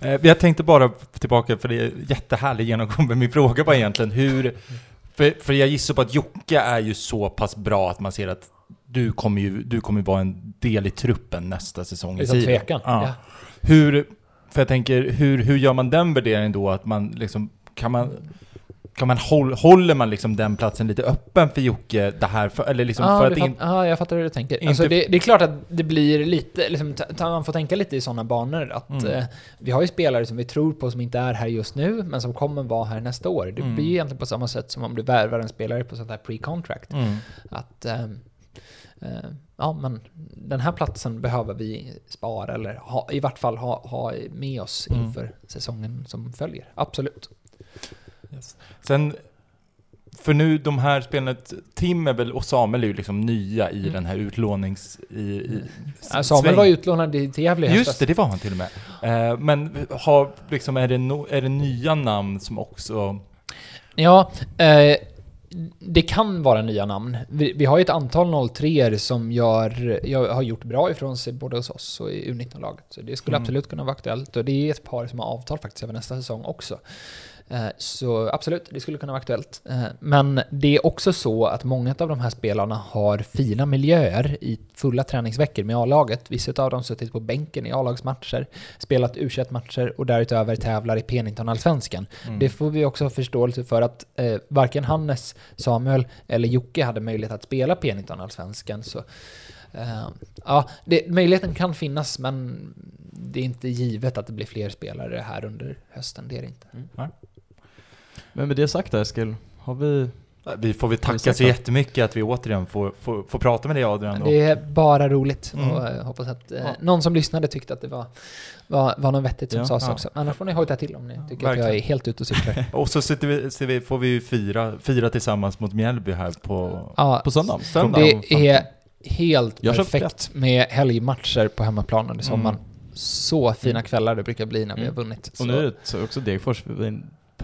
A: Eh, Jag tänkte bara tillbaka, för det är jättehärlig genomgång, men min fråga var egentligen hur... För, för jag gissar på att Jocke är ju så pass bra att man ser att du kommer ju du kommer vara en del i truppen nästa säsong
B: Utan tvekan.
A: Ja.
B: Ja.
A: Hur, för jag tänker, hur, hur gör man den värderingen då? Att man liksom, kan man... Kan man håll, håller man liksom den platsen lite öppen för Jocke, det här, för, eller liksom
B: Ja,
A: för att in,
B: ja, jag fattar hur du tänker.
A: inte-
B: Alltså det, det är klart att det blir lite, liksom, man får tänka lite i sådana banor att
A: Mm.
B: eh, vi har ju spelare som vi tror på som inte är här just nu, men som kommer vara här nästa år. Det
A: Mm.
B: blir ju egentligen på samma sätt som om du värvar en spelare på sånt här pre-contract.
A: Mm.
B: Att, ehm, eh, ja men den här platsen behöver vi spara eller ha, i vart fall ha, ha med oss
A: Mm.
B: inför säsongen som följer. Absolut.
A: Sen, för nu de här spelarna, Tim är väl, och Samuel är ju liksom nya i
B: Mm.
A: den här utlånings... I, i,
B: Ja, Samuel
A: sväng.
B: var utlånad till Gävle
A: Just
B: höstas.
A: det, det var han till och med. Eh, men har, liksom, är, det no, är det nya namn som också...
B: Ja, eh, det kan vara nya namn. Vi, vi har ju ett antal 03 som gör, jag har gjort bra ifrån sig både hos oss och i U19-laget. Så det skulle
A: Mm.
B: absolut kunna vara aktuellt. Och det är ett par som har avtal faktiskt över nästa säsong också. Eh, Så absolut, det skulle kunna vara aktuellt. Eh, Men det är också så att många av de här spelarna har fina miljöer i fulla träningsveckor med A-laget. Vissa av dem suttit på bänken i A-lagsmatcher, spelat u matcher och därutöver tävlar i Pennington-allsvenskan.
A: Mm.
B: Det får vi också ha förståelse för att eh, varken Hannes, Samuel eller Jocke hade möjlighet att spela Pennington-allsvenskan. Så eh, ja, det, möjligheten kan finnas men det är inte givet att det blir fler spelare här under hösten. Det är det inte.
C: Men med det sagt Eskil, har vi...
A: Vi får vi tacka så jättemycket att vi återigen får, får, får prata med dig Adrian.
B: Det är bara roligt
A: Mm.
B: och jag hoppas att eh,
A: Ja.
B: någon som lyssnade tyckte att det var, var, var något vettigt som
C: Ja.
B: sades
A: Ja.
B: också. Annars får ni hojta till om ni tycker att
A: verkligen.
B: jag är helt ute och cyklar.
A: och så sitter vi, ser vi, får vi ju fira, fira tillsammans mot Mjällby här på...
B: Ja,
C: På söndag?
A: Söndag.
B: det är helt perfekt med helgmatcher på hemmaplan under sommaren.
A: Mm.
B: Så fina
C: Mm.
B: kvällar det brukar bli när vi
C: Mm.
B: har vunnit.
C: Och nu är det så också Degerfors,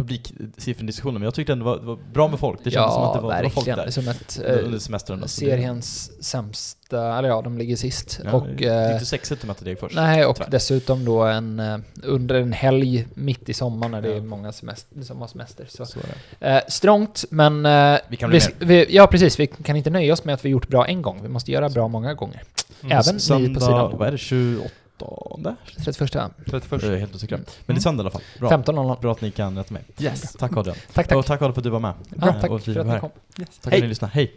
C: det var en publiksifferdiskussion, men jag tyckte ändå det var, bra med folk. Det kändes som att det var, det var folk där.
B: Som ett,
C: Under
B: eh,
C: semestern. alltså.
B: Seriens sämsta, eller ja, de ligger sist.
C: Ja,
B: och,
C: det är
B: eh,
C: inte sexigt att möta Degerfors.
B: Nej, och
C: tyvärr.
B: dessutom då en, eh, under en helg mitt i sommaren när det
C: Ja.
B: är många semester, som har semester. Så.
C: Så.
B: Eh, strångt, men... Eh,
C: Vi kan bli
B: vi, vi, ja, precis. Vi kan inte nöja oss med att vi gjort bra en gång. Vi måste göra bra många gånger.
A: Mm.
B: Även ni på
C: Söndag,
B: sidan.
C: vad är det, 28?
B: 31.
C: Jag
A: 31.
C: är helt osäker. Men det är
B: Mm.
C: söndag i alla fall. Bra.
B: 15.00.
C: Bra att ni kan rätta mig.
A: Yes.
C: Tack Adrian.
B: Tack, tack.
C: Och tack Adrian för att du var med.
B: Ja, tack
C: och
B: för att ni kom.
C: Tack för
A: Hej.
C: att ni lyssnade. Hej!